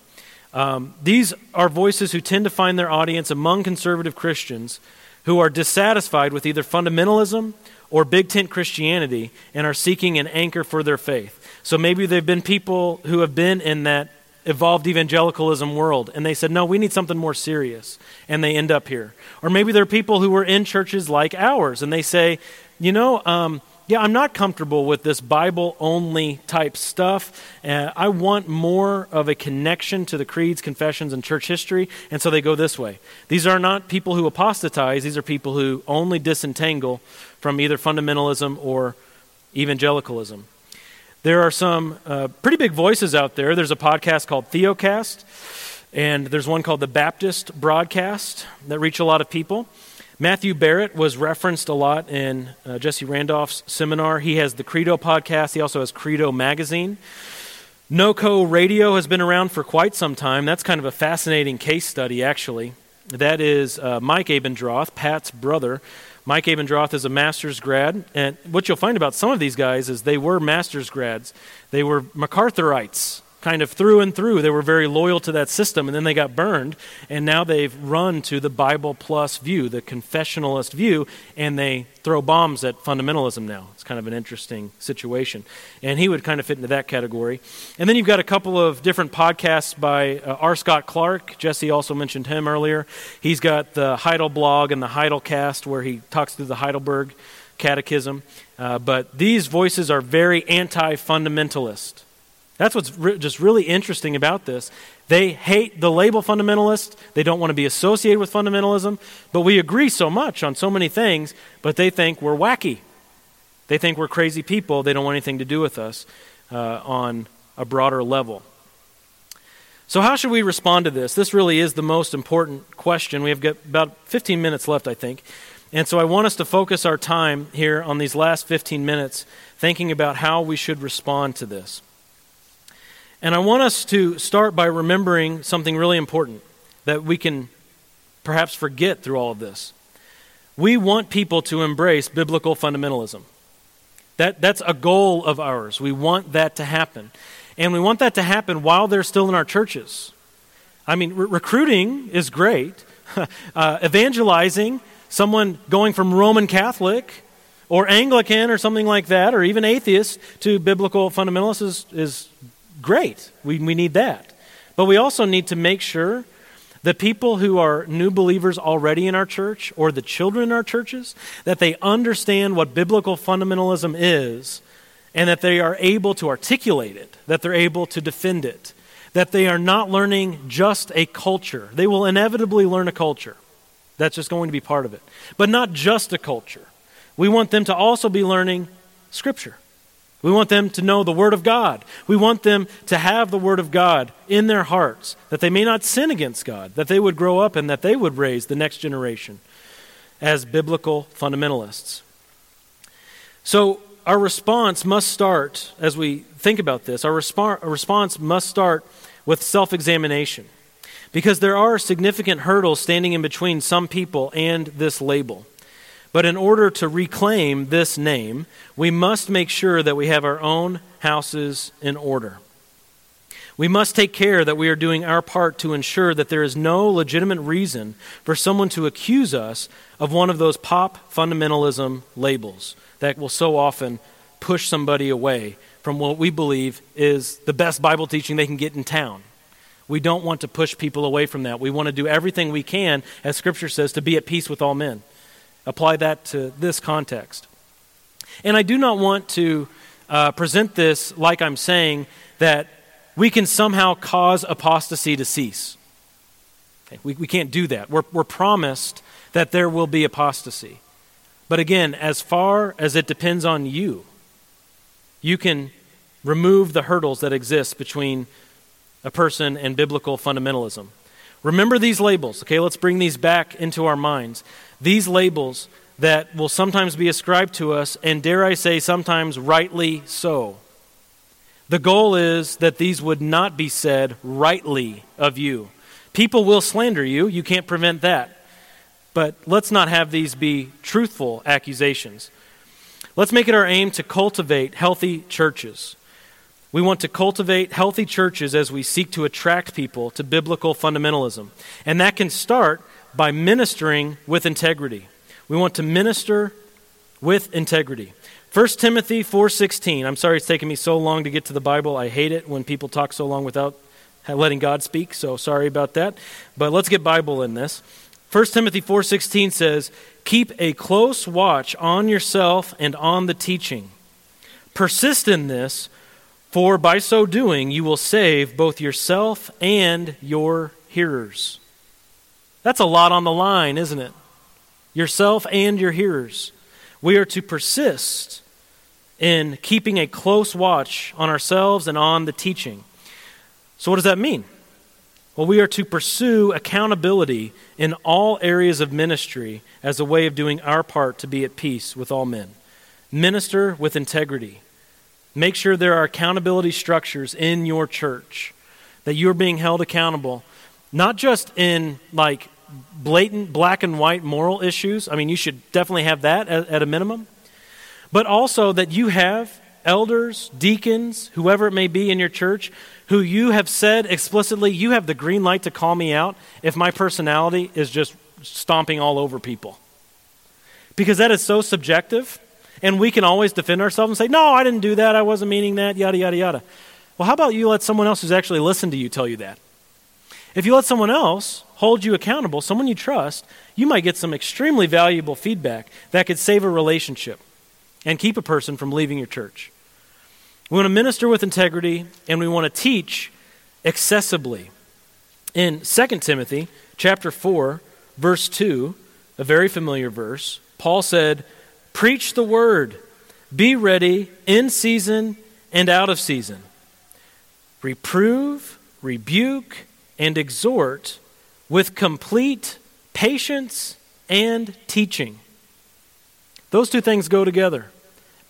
Um, these are voices who tend to find their audience among conservative Christians who are dissatisfied with either fundamentalism or big tent Christianity and are seeking an anchor for their faith. So maybe they've been people who have been in that evolved evangelicalism world and they said, no, we need something more serious. And they end up here. Or maybe there are people who were in churches like ours and they say, you know, um, yeah, I'm not comfortable with this Bible only type stuff. Uh, I want more of a connection to the creeds, confessions, and church history, and so they go this way. These are not people who apostatize, these are people who only disentangle from either fundamentalism or evangelicalism. There are some uh, pretty big voices out there. There's a podcast called Theocast, and there's one called the Baptist Broadcast that reach a lot of people. Matthew Barrett was referenced a lot in uh, Jesse Randolph's seminar. He has the Credo podcast, he also has Credo magazine. NoCo Radio has been around for quite some time. That's kind of a fascinating case study, actually. That is uh, Mike Abendroth, Pat's brother. Mike Abendroth is a master's grad, and what you'll find about some of these guys is they were master's grads. They were MacArthurites kind of through and through. They were very loyal to that system, and then they got burned, and now they've run to the Bible plus view, the confessionalist view, and they throw bombs at fundamentalism now. It's kind of an interesting situation. And he would kind of fit into that category. And then you've got a couple of different podcasts by uh, R. Scott Clark. Jesse also mentioned him earlier. He's got the Heidel blog and the Heidelcast, where he talks through the Heidelberg Catechism. Uh, but these voices are very anti fundamentalist. That's what's re- just really interesting about this. They hate the label fundamentalist. They don't want to be associated with fundamentalism. But we agree so much on so many things, but they think we're wacky. They think we're crazy people. They don't want anything to do with us uh, on a broader level. So, how should we respond to this? This really is the most important question. We have got about 15 minutes left, I think. And so, I want us to focus our time here on these last 15 minutes thinking about how we should respond to this. And I want us to start by remembering something really important that we can perhaps forget through all of this. We want people to embrace biblical fundamentalism. That, that's a goal of ours. We want that to happen. And we want that to happen while they're still in our churches. I mean, re- recruiting is great. [laughs] uh, evangelizing, someone going from Roman Catholic or Anglican or something like that, or even atheist to biblical fundamentalists is, is great. We, we need that. But we also need to make sure that people who are new believers already in our church or the children in our churches, that they understand what biblical fundamentalism is and that they are able to articulate it, that they're able to defend it, that they are not learning just a culture. They will inevitably learn a culture. That's just going to be part of it. But not just a culture. We want them to also be learning Scripture. We want them to know the Word of God. We want them to have the Word of God in their hearts, that they may not sin against God, that they would grow up and that they would raise the next generation as biblical fundamentalists. So, our response must start, as we think about this, our, resp- our response must start with self examination. Because there are significant hurdles standing in between some people and this label. But in order to reclaim this name, we must make sure that we have our own houses in order. We must take care that we are doing our part to ensure that there is no legitimate reason for someone to accuse us of one of those pop fundamentalism labels that will so often push somebody away from what we believe is the best Bible teaching they can get in town. We don't want to push people away from that. We want to do everything we can, as Scripture says, to be at peace with all men. Apply that to this context. And I do not want to uh, present this like I'm saying that we can somehow cause apostasy to cease. Okay, we, we can't do that. We're, we're promised that there will be apostasy. But again, as far as it depends on you, you can remove the hurdles that exist between a person and biblical fundamentalism. Remember these labels. Okay, let's bring these back into our minds. These labels that will sometimes be ascribed to us, and dare I say, sometimes rightly so. The goal is that these would not be said rightly of you. People will slander you, you can't prevent that. But let's not have these be truthful accusations. Let's make it our aim to cultivate healthy churches. We want to cultivate healthy churches as we seek to attract people to biblical fundamentalism. And that can start by ministering with integrity. We want to minister with integrity. 1 Timothy 4:16. I'm sorry it's taken me so long to get to the Bible. I hate it when people talk so long without letting God speak, so sorry about that. But let's get Bible in this. 1 Timothy 4:16 says, "Keep a close watch on yourself and on the teaching. Persist in this, for by so doing you will save both yourself and your hearers." That's a lot on the line, isn't it? Yourself and your hearers. We are to persist in keeping a close watch on ourselves and on the teaching. So, what does that mean? Well, we are to pursue accountability in all areas of ministry as a way of doing our part to be at peace with all men. Minister with integrity. Make sure there are accountability structures in your church, that you're being held accountable, not just in like blatant black and white moral issues. I mean, you should definitely have that at, at a minimum but also that you have elders, deacons, whoever it may be in your church, who you have said explicitly, you have the green light to call me out if my personality is just stomping all over people. Because that is so subjective, and we can always defend ourselves and say, No, I didn't do that, I wasn't meaning that, yada, yada, yada. Well, how about you let someone else who's actually listened to you tell you that? If you let someone else hold you accountable, someone you trust, you might get some extremely valuable feedback that could save a relationship and keep a person from leaving your church. We want to minister with integrity and we want to teach accessibly. In 2 Timothy chapter 4, verse 2, a very familiar verse, Paul said, "Preach the word. Be ready in season and out of season. Reprove, rebuke, and exhort with complete patience and teaching." Those two things go together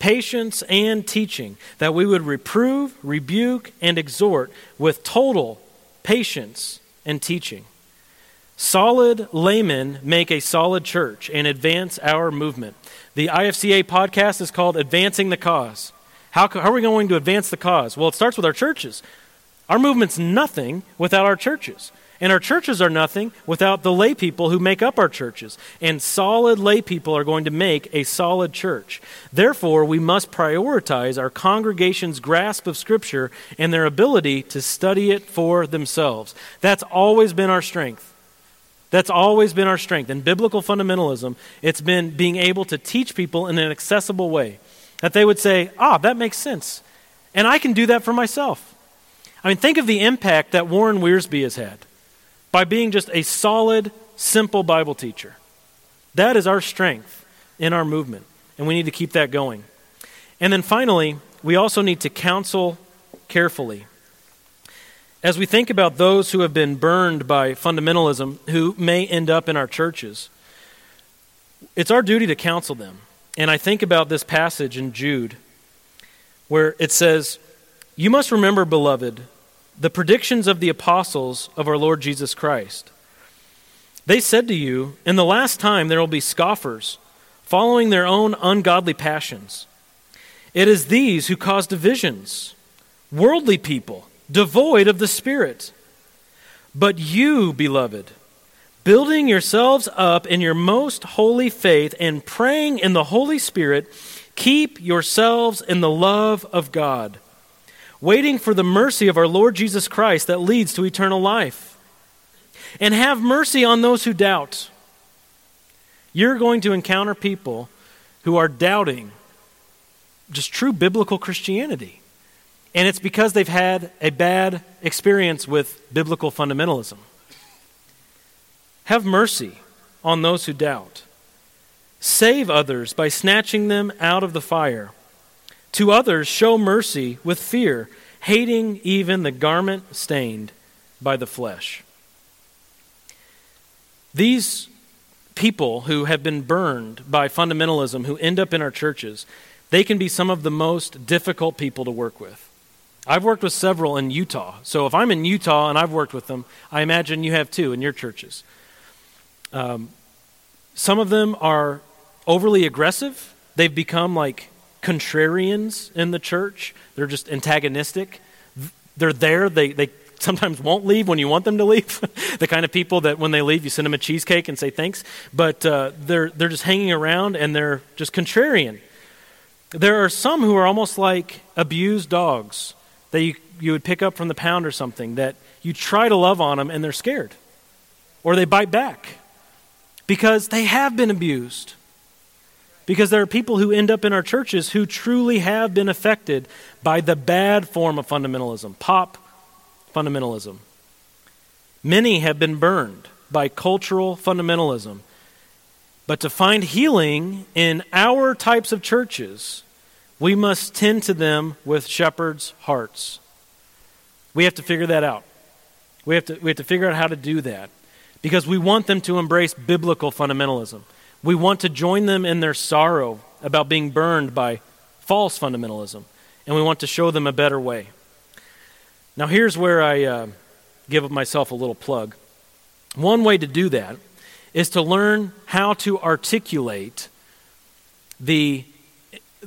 patience and teaching, that we would reprove, rebuke, and exhort with total patience and teaching. Solid laymen make a solid church and advance our movement. The IFCA podcast is called Advancing the Cause. How, how are we going to advance the cause? Well, it starts with our churches. Our movement's nothing without our churches. And our churches are nothing without the lay people who make up our churches. And solid lay people are going to make a solid church. Therefore, we must prioritize our congregation's grasp of Scripture and their ability to study it for themselves. That's always been our strength. That's always been our strength. In biblical fundamentalism, it's been being able to teach people in an accessible way. That they would say, ah, that makes sense. And I can do that for myself. I mean, think of the impact that Warren Wiersbe has had by being just a solid, simple Bible teacher. That is our strength in our movement, and we need to keep that going. And then finally, we also need to counsel carefully. As we think about those who have been burned by fundamentalism, who may end up in our churches, it's our duty to counsel them. And I think about this passage in Jude where it says, You must remember, beloved, the predictions of the apostles of our Lord Jesus Christ. They said to you, In the last time there will be scoffers, following their own ungodly passions. It is these who cause divisions, worldly people, devoid of the Spirit. But you, beloved, building yourselves up in your most holy faith and praying in the Holy Spirit, keep yourselves in the love of God waiting for the mercy of our Lord Jesus Christ that leads to eternal life. And have mercy on those who doubt. You're going to encounter people who are doubting just true biblical Christianity. And it's because they've had a bad experience with biblical fundamentalism. Have mercy on those who doubt. Save others by snatching them out of the fire. To others, show mercy with fear, hating even the garment stained by the flesh. these people who have been burned by fundamentalism, who end up in our churches, they can be some of the most difficult people to work with. I've worked with several in Utah. So if I'm in Utah and I've worked with them, I imagine you have too in your churches. Um, some of them are overly aggressive. They've become like contrarians in the church. They're just antagonistic. They're there. They, they sometimes won't leave when you want them to leave. [laughs] the kind of people that when they leave, you send them a cheesecake and say thanks. But uh, they're, they're just hanging around and they're just contrarian. There are some who are almost like abused dogs that you, you would pick up from the pound or something that you try to love on them and they're scared or they bite back because they have been abused. Because there are people who end up in our churches who truly have been affected by the bad form of fundamentalism, pop fundamentalism. Many have been burned by cultural fundamentalism. But to find healing in our types of churches, we must tend to them with shepherds' hearts. We have to figure that out. We have to, we have to figure out how to do that because we want them to embrace biblical fundamentalism. We want to join them in their sorrow about being burned by false fundamentalism, and we want to show them a better way. Now, here's where I uh, give myself a little plug. One way to do that is to learn how to articulate the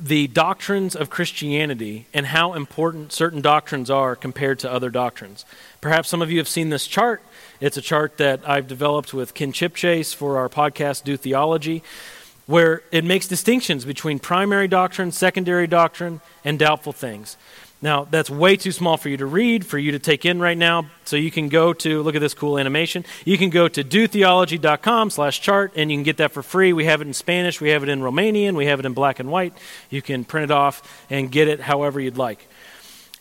the doctrines of Christianity and how important certain doctrines are compared to other doctrines. Perhaps some of you have seen this chart. It's a chart that I've developed with Ken Chipchase for our podcast, Do Theology, where it makes distinctions between primary doctrine, secondary doctrine, and doubtful things. Now, that's way too small for you to read, for you to take in right now. So you can go to, look at this cool animation. You can go to dotheology.com slash chart, and you can get that for free. We have it in Spanish, we have it in Romanian, we have it in black and white. You can print it off and get it however you'd like.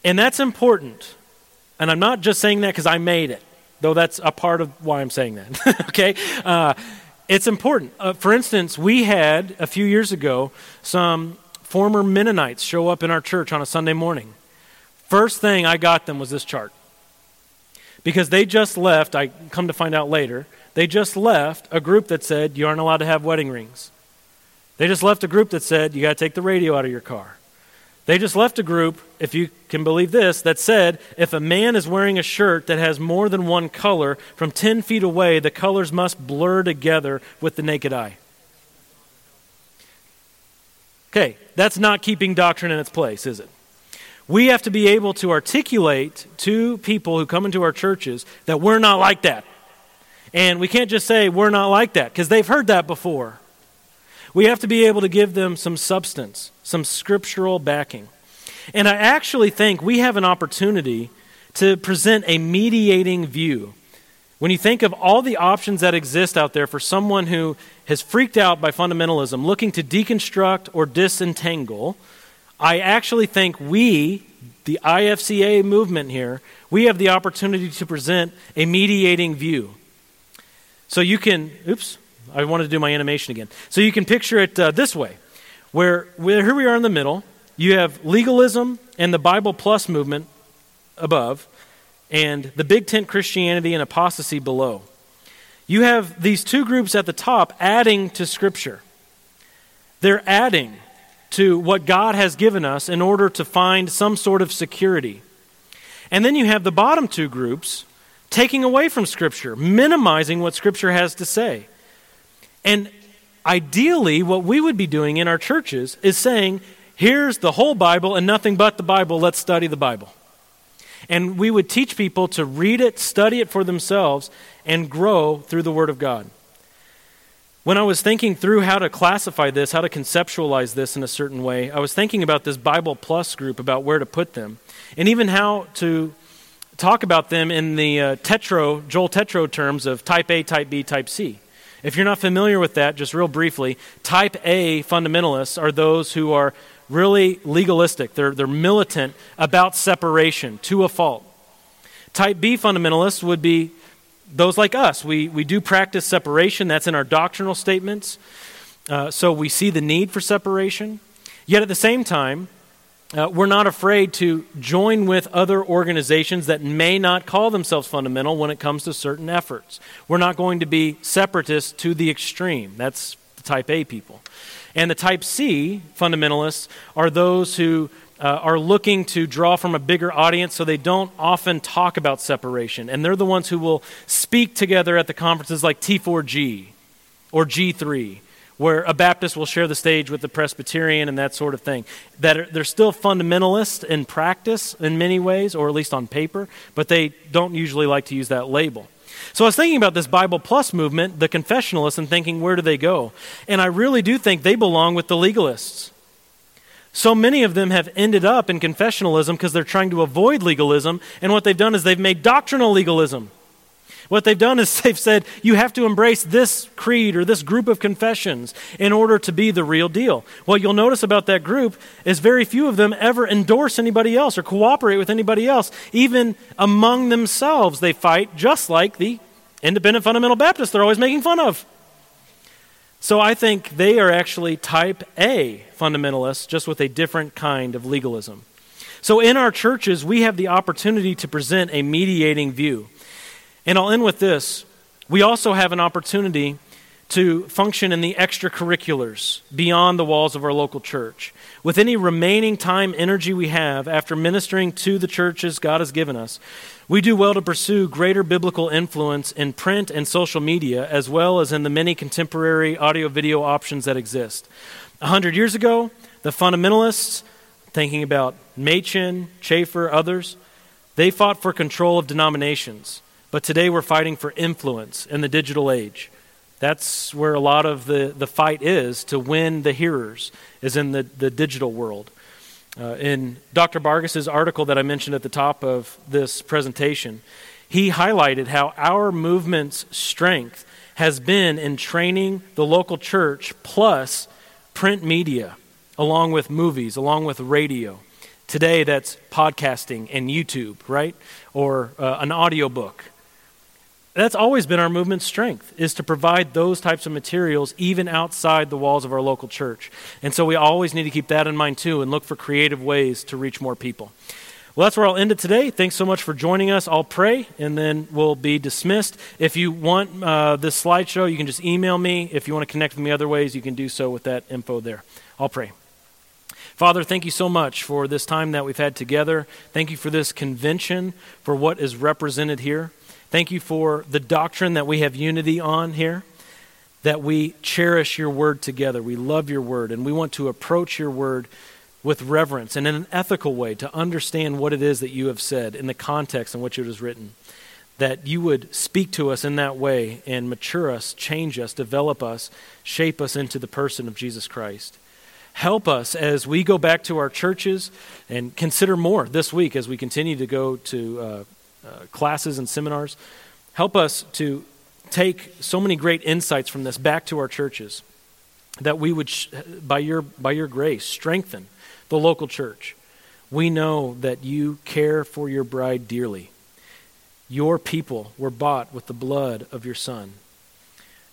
And that's important. And I'm not just saying that because I made it, though that's a part of why I'm saying that. [laughs] okay? Uh, it's important. Uh, for instance, we had a few years ago some former Mennonites show up in our church on a Sunday morning. First thing I got them was this chart. Because they just left, I come to find out later, they just left a group that said you aren't allowed to have wedding rings. They just left a group that said you got to take the radio out of your car. They just left a group, if you can believe this, that said if a man is wearing a shirt that has more than one color, from 10 feet away, the colors must blur together with the naked eye. Okay, that's not keeping doctrine in its place, is it? We have to be able to articulate to people who come into our churches that we're not like that. And we can't just say we're not like that because they've heard that before. We have to be able to give them some substance, some scriptural backing. And I actually think we have an opportunity to present a mediating view. When you think of all the options that exist out there for someone who has freaked out by fundamentalism, looking to deconstruct or disentangle, I actually think we, the IFCA movement here, we have the opportunity to present a mediating view. So you can, oops, I wanted to do my animation again. So you can picture it uh, this way, where, where here we are in the middle. You have legalism and the Bible Plus movement above, and the big tent Christianity and apostasy below. You have these two groups at the top adding to Scripture. They're adding to what God has given us in order to find some sort of security. And then you have the bottom two groups taking away from Scripture, minimizing what Scripture has to say. And ideally, what we would be doing in our churches is saying, here's the whole Bible and nothing but the Bible, let's study the Bible. And we would teach people to read it, study it for themselves, and grow through the Word of God. When I was thinking through how to classify this, how to conceptualize this in a certain way, I was thinking about this Bible Plus group, about where to put them, and even how to talk about them in the uh, Tetreau, Joel Tetreau terms of type A, type B, type C. If you're not familiar with that, just real briefly, type A fundamentalists are those who are really legalistic, they're, they're militant about separation to a fault. Type B fundamentalists would be those like us, we, we do practice separation. That's in our doctrinal statements. Uh, so we see the need for separation. Yet at the same time, uh, we're not afraid to join with other organizations that may not call themselves fundamental when it comes to certain efforts. We're not going to be separatists to the extreme. That's the type A people. And the type C fundamentalists are those who uh, are looking to draw from a bigger audience, so they don't often talk about separation. And they're the ones who will speak together at the conferences like T4G or G3 where a Baptist will share the stage with the Presbyterian and that sort of thing. That are, they're still fundamentalists in practice in many ways, or at least on paper, but they don't usually like to use that label. So I was thinking about this Bible Plus movement, the confessionalists, and thinking, where do they go? And I really do think they belong with the legalists. So many of them have ended up in confessionalism because they're trying to avoid legalism, and what they've done is they've made doctrinal legalism. What they've done is [laughs] they've said, you have to embrace this creed or this group of confessions in order to be the real deal. What you'll notice about that group is very few of them ever endorse anybody else or cooperate with anybody else. Even among themselves, they fight just like the independent fundamental Baptists they're always making fun of. So I think they are actually type A fundamentalists, just with a different kind of legalism. So in our churches, we have the opportunity to present a mediating view. And I'll end with this. We also have an opportunity to function in the extracurriculars beyond the walls of our local church. With any remaining time, energy we have after ministering to the churches God has given us, we do well to pursue greater biblical influence in print and social media, as well as in the many contemporary audio video options that exist. A hundred years ago, the fundamentalists, thinking about Machen, Chafer, others, they fought for control of denominations. But today we're fighting for influence in the digital age. That's where a lot of the, the fight is to win the hearers, is in the, the digital world. Uh, in Dr. Bargas's article that I mentioned at the top of this presentation, he highlighted how our movement's strength has been in training the local church plus print media, along with movies, along with radio. Today, that's podcasting and YouTube, right? Or uh, an audiobook that's always been our movement's strength is to provide those types of materials even outside the walls of our local church. And so we always need to keep that in mind too and look for creative ways to reach more people. Well that's where i'll end it today. Thanks so much for joining us. I'll pray and then we'll be dismissed. If you want uh, this slideshow you can just email me. If you want to connect with me other ways you can do so with that info there. I'll pray. Father, thank you so much for this time that we've had together. Thank you for this convention, for what is represented here. Thank you for the doctrine that we have unity on here, that we cherish your word together. We love your word, and we want to approach your word with reverence and in an ethical way to understand what it is that you have said in the context in which it is written. That you would speak to us in that way and mature us, change us, develop us, shape us into the person of Jesus Christ. Help us as we go back to our churches and consider more this week as we continue to go to uh, uh, classes and seminars. Help us to take so many great insights from this back to our churches that we would, sh- by, your, by your grace, strengthen the local church. We know that you care for your bride dearly. Your people were bought with the blood of your Son.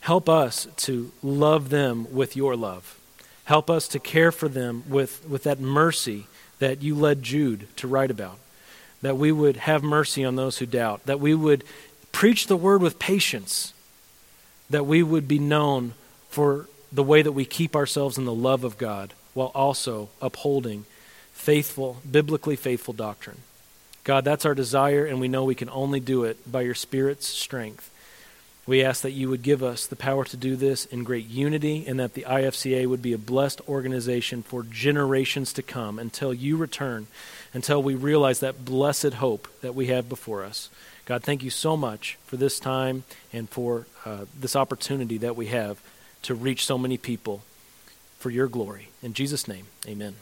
Help us to love them with your love. Help us to care for them with, with that mercy that you led Jude to write about that we would have mercy on those who doubt, that we would preach the word with patience, that we would be known for the way that we keep ourselves in the love of God while also upholding faithful, biblically faithful doctrine. God, that's our desire, and we know we can only do it by your Spirit's strength. We ask that you would give us the power to do this in great unity and that the IFCA would be a blessed organization for generations to come until you return until we realize that blessed hope that we have before us. God, thank you so much for this time and for uh, this opportunity that we have to reach so many people for your glory. In Jesus' name, amen.